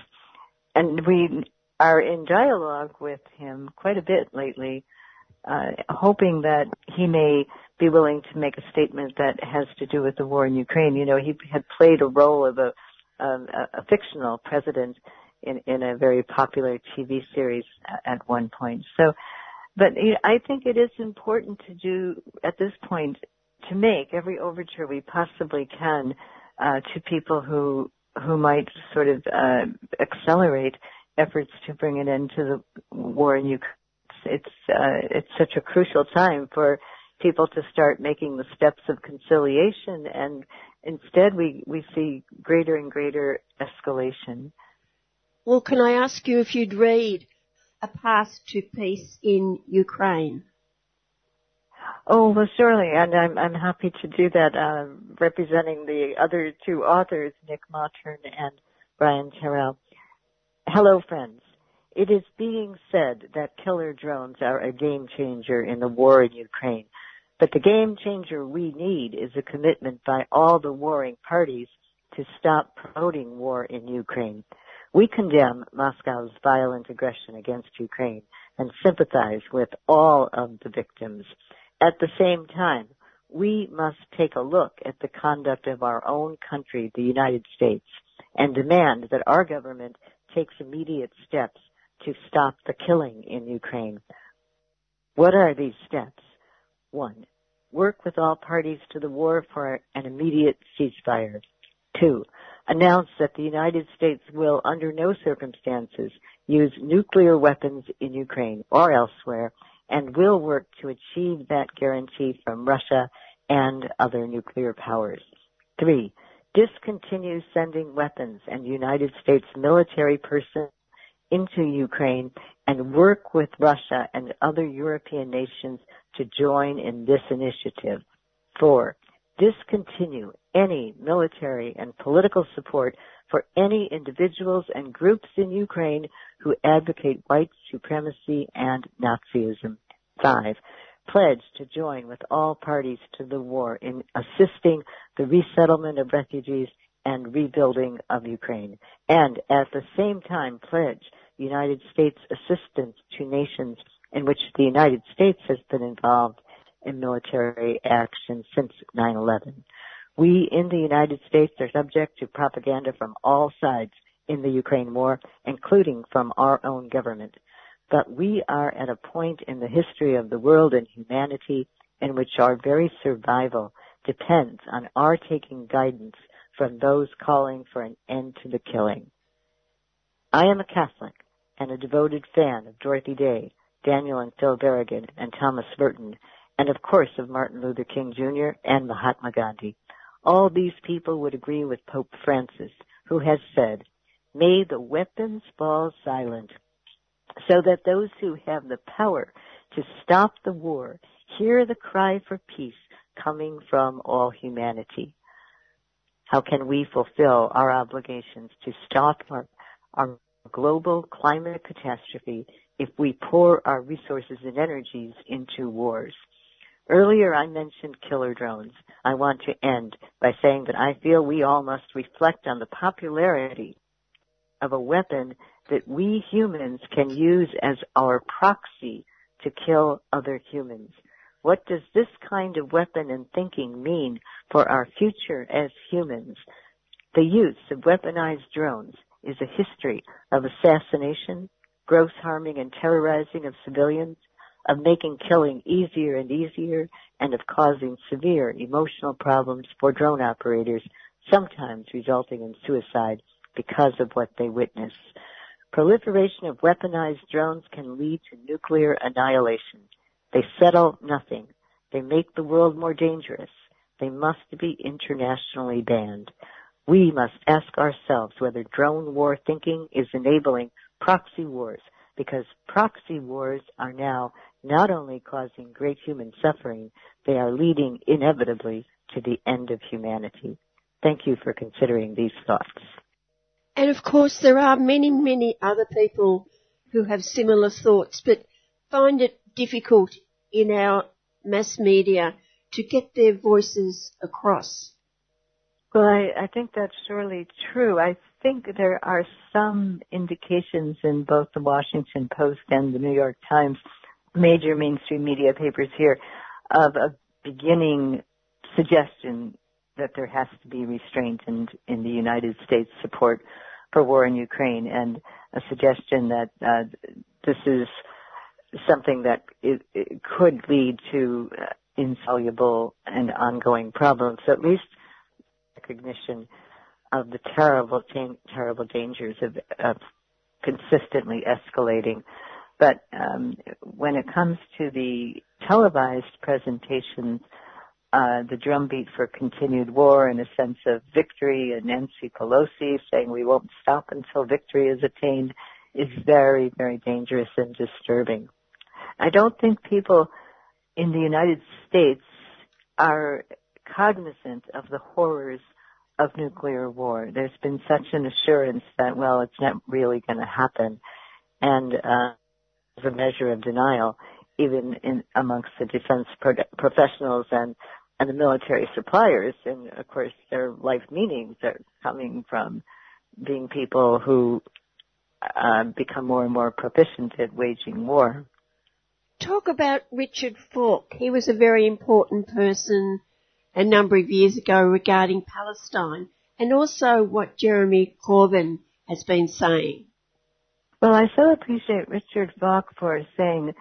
S17: and we are in dialogue with him quite a bit lately, uh, hoping that he may be willing to make a statement that has to do with the war in Ukraine. You know, he had played a role of a, a, a fictional president in, in a very popular TV series at one point. So, but I think it is important to do at this point to make every overture we possibly can uh, to people who who might sort of uh, accelerate efforts to bring an end to the war in Ukraine. It's uh, it's such a crucial time for people to start making the steps of conciliation, and instead we we see greater and greater escalation.
S1: Well, can I ask you if you'd read a path to peace in Ukraine?
S17: Oh, well, surely, and I'm I'm happy to do that. Uh, representing the other two authors, Nick Mottern and Brian Terrell. Hello, friends. It is being said that killer drones are a game changer in the war in Ukraine. But the game changer we need is a commitment by all the warring parties to stop promoting war in Ukraine. We condemn Moscow's violent aggression against Ukraine and sympathize with all of the victims. At the same time, we must take a look at the conduct of our own country, the United States, and demand that our government takes immediate steps to stop the killing in Ukraine. What are these steps? One, work with all parties to the war for an immediate ceasefire. Two, announce that the United States will under no circumstances use nuclear weapons in Ukraine or elsewhere and will work to achieve that guarantee from Russia and other nuclear powers. Three, discontinue sending weapons and United States military personnel into Ukraine and work with Russia and other European nations to join in this initiative. Four, discontinue any military and political support for any individuals and groups in Ukraine who advocate white supremacy and Nazism. Five, pledge to join with all parties to the war in assisting the resettlement of refugees and rebuilding of Ukraine. And at the same time pledge United States assistance to nations in which the United States has been involved in military action since 9-11. We in the United States are subject to propaganda from all sides in the Ukraine war, including from our own government. But we are at a point in the history of the world and humanity in which our very survival depends on our taking guidance from those calling for an end to the killing. I am a Catholic and a devoted fan of Dorothy Day, Daniel and Phil Berrigan, and Thomas Merton, and of course of Martin Luther King Jr. and Mahatma Gandhi. All these people would agree with Pope Francis, who has said, May the weapons fall silent, so that those who have the power to stop the war hear the cry for peace coming from all humanity. How can we fulfill our obligations to stop our, our global climate catastrophe if we pour our resources and energies into wars. Earlier I mentioned killer drones. I want to end by saying that I feel we all must reflect on the popularity of a weapon that we humans can use as our proxy to kill other humans. What does this kind of weapon and thinking mean for our future as humans? The use of weaponized drones is a history of assassination, gross harming and terrorizing of civilians, of making killing easier and easier, and of causing severe emotional problems for drone operators, sometimes resulting in suicide because of what they witness. Proliferation of weaponized drones can lead to nuclear annihilation. They settle nothing. They make the world more dangerous. They must be internationally banned. We must ask ourselves whether drone war thinking is enabling proxy wars because proxy wars are now not only causing great human suffering, they are leading inevitably to the end of humanity. Thank you for considering these thoughts.
S1: And of course there are many, many other people who have similar thoughts, but find it difficult in our mass media to get their voices across.
S17: Well, I, I think that's surely true. I think there are some indications in both the Washington Post and the New York Times, major mainstream media papers here, of a beginning suggestion that there has to be restraint in, in the United States support for war in Ukraine and a suggestion that uh, this is something that it, it could lead to uh, insoluble and ongoing problems, at least recognition of the terrible, terrible dangers of, of consistently escalating. But um, when it comes to the televised presentations, uh, the drumbeat for continued war and a sense of victory, and Nancy Pelosi saying we won't stop until victory is attained, is very, very dangerous and disturbing. I don't think people in the United States are cognizant of the horrors of nuclear war. There's been such an assurance that, well, it's not really going to happen. And, uh, as a measure of denial, even in amongst the defense pro- professionals and, and the military suppliers. And of course, their life meanings are coming from being people who uh, become more and more proficient at waging war.
S1: Talk about Richard Falk. He was a very important person a number of years ago regarding Palestine and also what Jeremy Corbyn has been saying.
S17: Well, I so appreciate Richard Falk for saying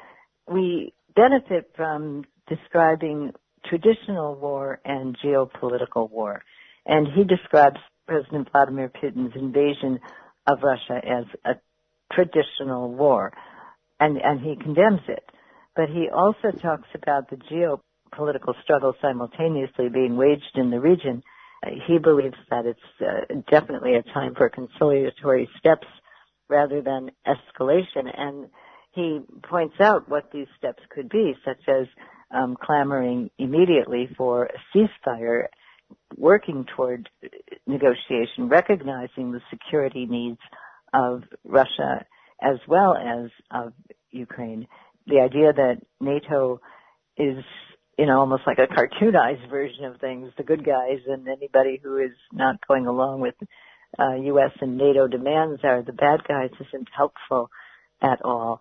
S17: we benefit from describing traditional war and geopolitical war. And he describes President Vladimir Putin's invasion of Russia as a traditional war. And, and he condemns it. But he also talks about the geopolitical struggle simultaneously being waged in the region. He believes that it's uh, definitely a time for conciliatory steps rather than escalation. And he points out what these steps could be, such as um, clamoring immediately for a ceasefire, working toward negotiation, recognizing the security needs of Russia as well as of Ukraine. The idea that NATO is, you know, almost like a cartoonized version of things, the good guys and anybody who is not going along with uh, U.S. and NATO demands are the bad guys isn't helpful at all.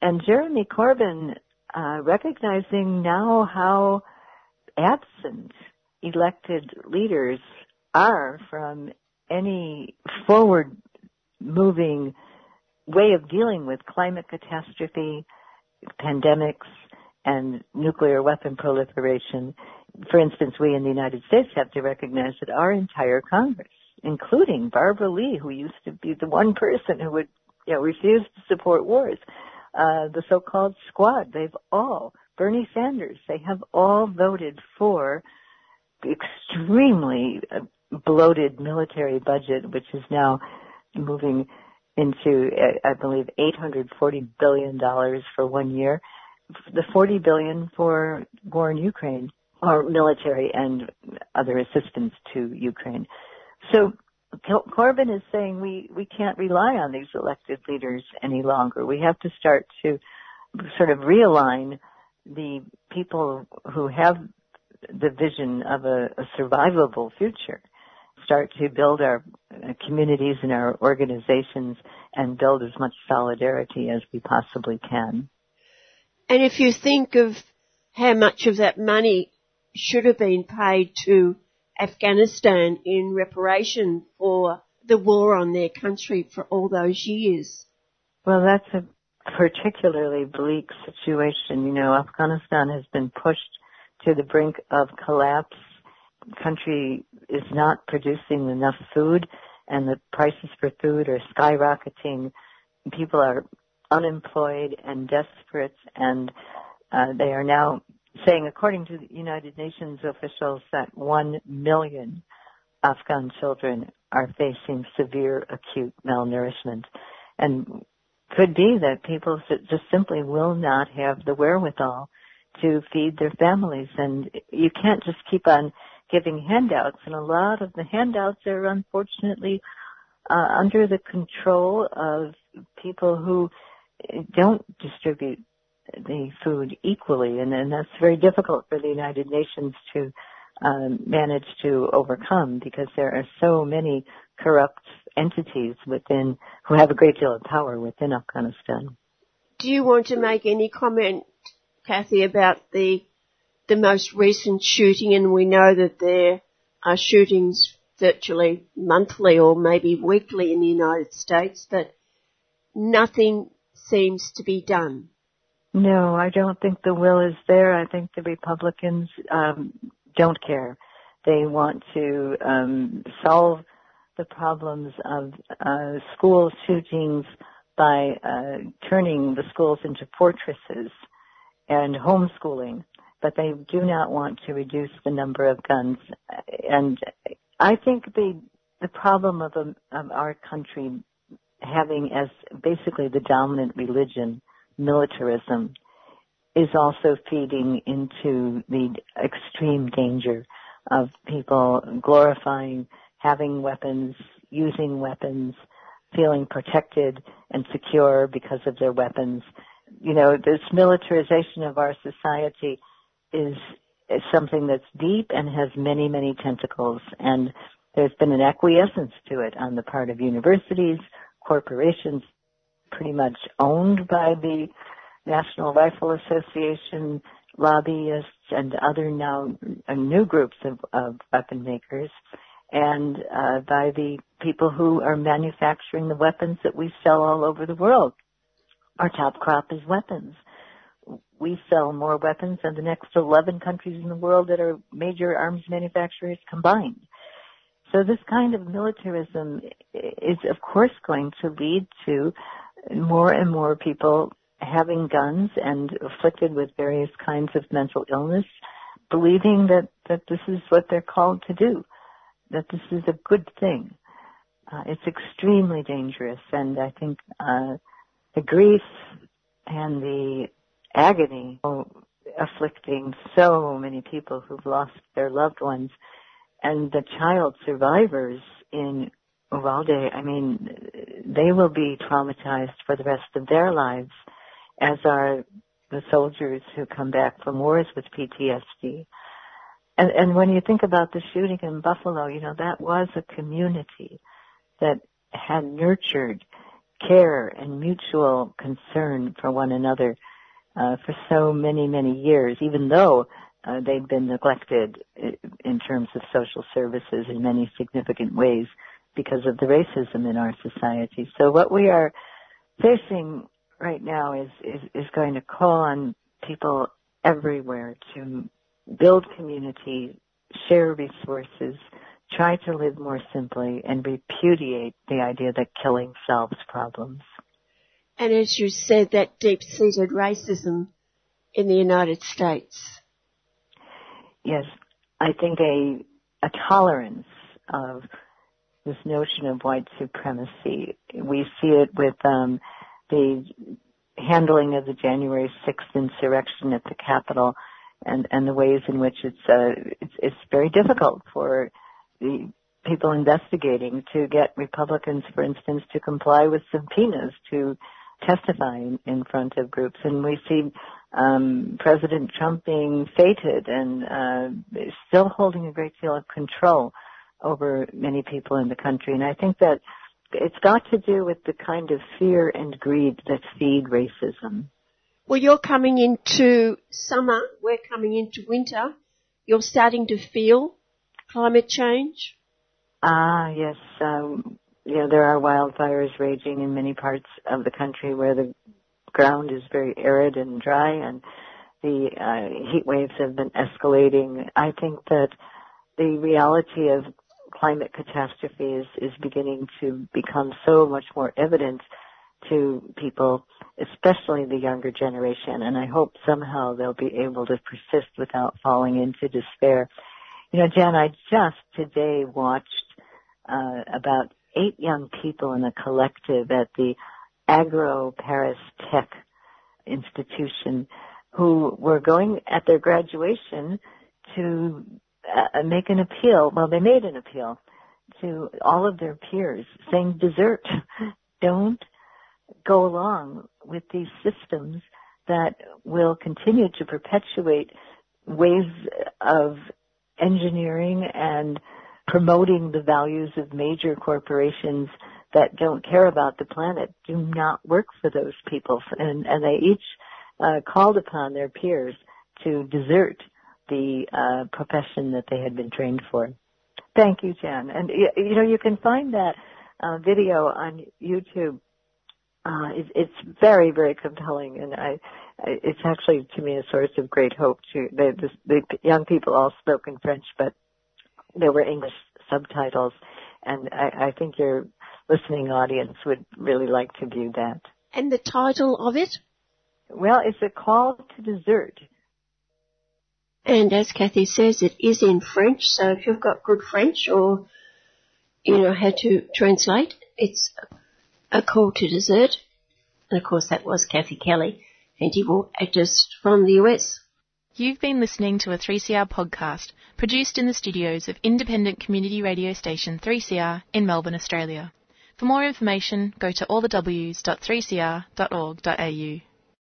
S17: And Jeremy Corbyn uh, recognizing now how absent elected leaders are from any forward moving way of dealing with climate catastrophe, pandemics, and nuclear weapon proliferation. For instance, we in the United States have to recognize that our entire Congress, including Barbara Lee, who used to be the one person who would you know, refuse to support wars, uh, the so-called squad. They've all, Bernie Sanders, they have all voted for the extremely uh, bloated military budget, which is now moving into, uh, I believe, 840 billion dollars for one year. The 40 billion for war in Ukraine, or military and other assistance to Ukraine. So Corbyn is saying we, we can't rely on these elected leaders any longer. We have to start to sort of realign the people who have the vision of a, a survivable future. Start to build our uh, communities and our organizations and build as much solidarity as we possibly can.
S1: And if you think of how much of that money should have been paid to Afghanistan in reparation for the war on their country for all those years.
S17: Well, that's a particularly bleak situation. You know, Afghanistan has been pushed to the brink of collapse. The country is not producing enough food and the prices for food are skyrocketing. People are unemployed and desperate and uh, they are now saying, according to the United Nations officials, that one million Afghan children are facing severe acute malnourishment. And could be that people just simply will not have the wherewithal to feed their families. And you can't just keep on giving handouts. And a lot of the handouts are unfortunately uh, under the control of people who don't distribute the food equally, and, and that's very difficult for the United Nations to um, manage to overcome because there are so many corrupt entities within who have a great deal of power within Afghanistan.
S1: Do you want to make any comment, Kathy, about the the most recent shooting? And we know that there are shootings virtually monthly or maybe weekly in the United States, but nothing seems to be done.
S17: No, I don't think the will is there. I think the Republicans um, don't care. They want to um, solve the problems of uh, school shootings by uh, turning the schools into fortresses and homeschooling, but they do not want to reduce the number of guns. And I think the the problem of, um, of our country having as basically the dominant religion militarism is also feeding into the extreme danger of people glorifying having weapons, using weapons, feeling protected and secure because of their weapons. You know, this militarization of our society is, is something that's deep and has many, many tentacles. And there's been an acquiescence to it on the part of universities, corporations, pretty much owned by the National Rifle Association, lobbyists, and other now uh, new groups of, of weapon makers, and uh, by the people who are manufacturing the weapons that we sell all over the world. Our top crop is weapons. We sell more weapons than the next 11 countries in the world that are major arms manufacturers combined. So this kind of militarism is of course going to lead to more and more people having guns and afflicted with various kinds of mental illness, believing that, that this is what they're called to do, that this is a good thing. Uh, it's extremely dangerous, and I think uh, the grief and the agony afflicting so many people who've lost their loved ones, and the child survivors in Uvalde, I mean, they will be traumatized for the rest of their lives as are the soldiers who come back from wars with PTSD. And, and when you think about the shooting in Buffalo, you know, that was a community that had nurtured care and mutual concern for one another uh, for so many, many years, even though uh, they'd been neglected in terms of social services in many significant ways because of the racism in our society. So what we are facing right now is, is, is going to call on people everywhere to build community, share resources, try to live more simply, and repudiate the idea that killing solves problems.
S1: And as you said, that deep-seated racism in the United States.
S17: Yes, I think a, a tolerance of this notion of white supremacy. We see it with um, the handling of the January 6th insurrection at the Capitol and, and the ways in which it's, uh, it's, it's very difficult for the people investigating to get Republicans, for instance, to comply with subpoenas to testify in, in front of groups. And we see um, President Trump being feted and uh, still holding a great deal of control over many people in the country. And I think that it's got to do with the kind of fear and greed that feed racism.
S1: Well, you're coming into summer, we're coming into winter. You're starting to feel climate change?
S17: Ah, yes. Um, you know, there are wildfires raging in many parts of the country where the ground is very arid and dry and the uh, heat waves have been escalating. I think that the reality of climate catastrophe is, is beginning to become so much more evident to people, especially the younger generation, and I hope somehow they'll be able to persist without falling into despair. You know, Jan, I just today watched uh, about eight young people in a collective at the Agro Paris Tech institution who were going at their graduation to uh, make an appeal. Well, they made an appeal to all of their peers saying desert. Don't go along with these systems that will continue to perpetuate ways of engineering and promoting the values of major corporations that don't care about the planet do not work for those people. And, and they each uh, called upon their peers to desert the uh, profession that they had been trained for. Thank you, Jen. And you know, you can find that uh, video on YouTube. Uh, it, it's very, very compelling, and I, I, it's actually to me a source of great hope. To the, the, the young people all spoke in French, but there were English subtitles, and I, I think your listening audience would really like to view that.
S1: And the title of it?
S17: Well, it's a call to desert.
S1: And as Kathy says, it is in French, so if you've got good French or you know how to translate, it's a call to dessert. And of course that was Kathy Kelly, anti-war actress from the US.
S18: You've been listening to a 3CR podcast produced in the studios of independent community radio station 3CR in Melbourne, Australia. For more information, go to allthews.3cr.org.au.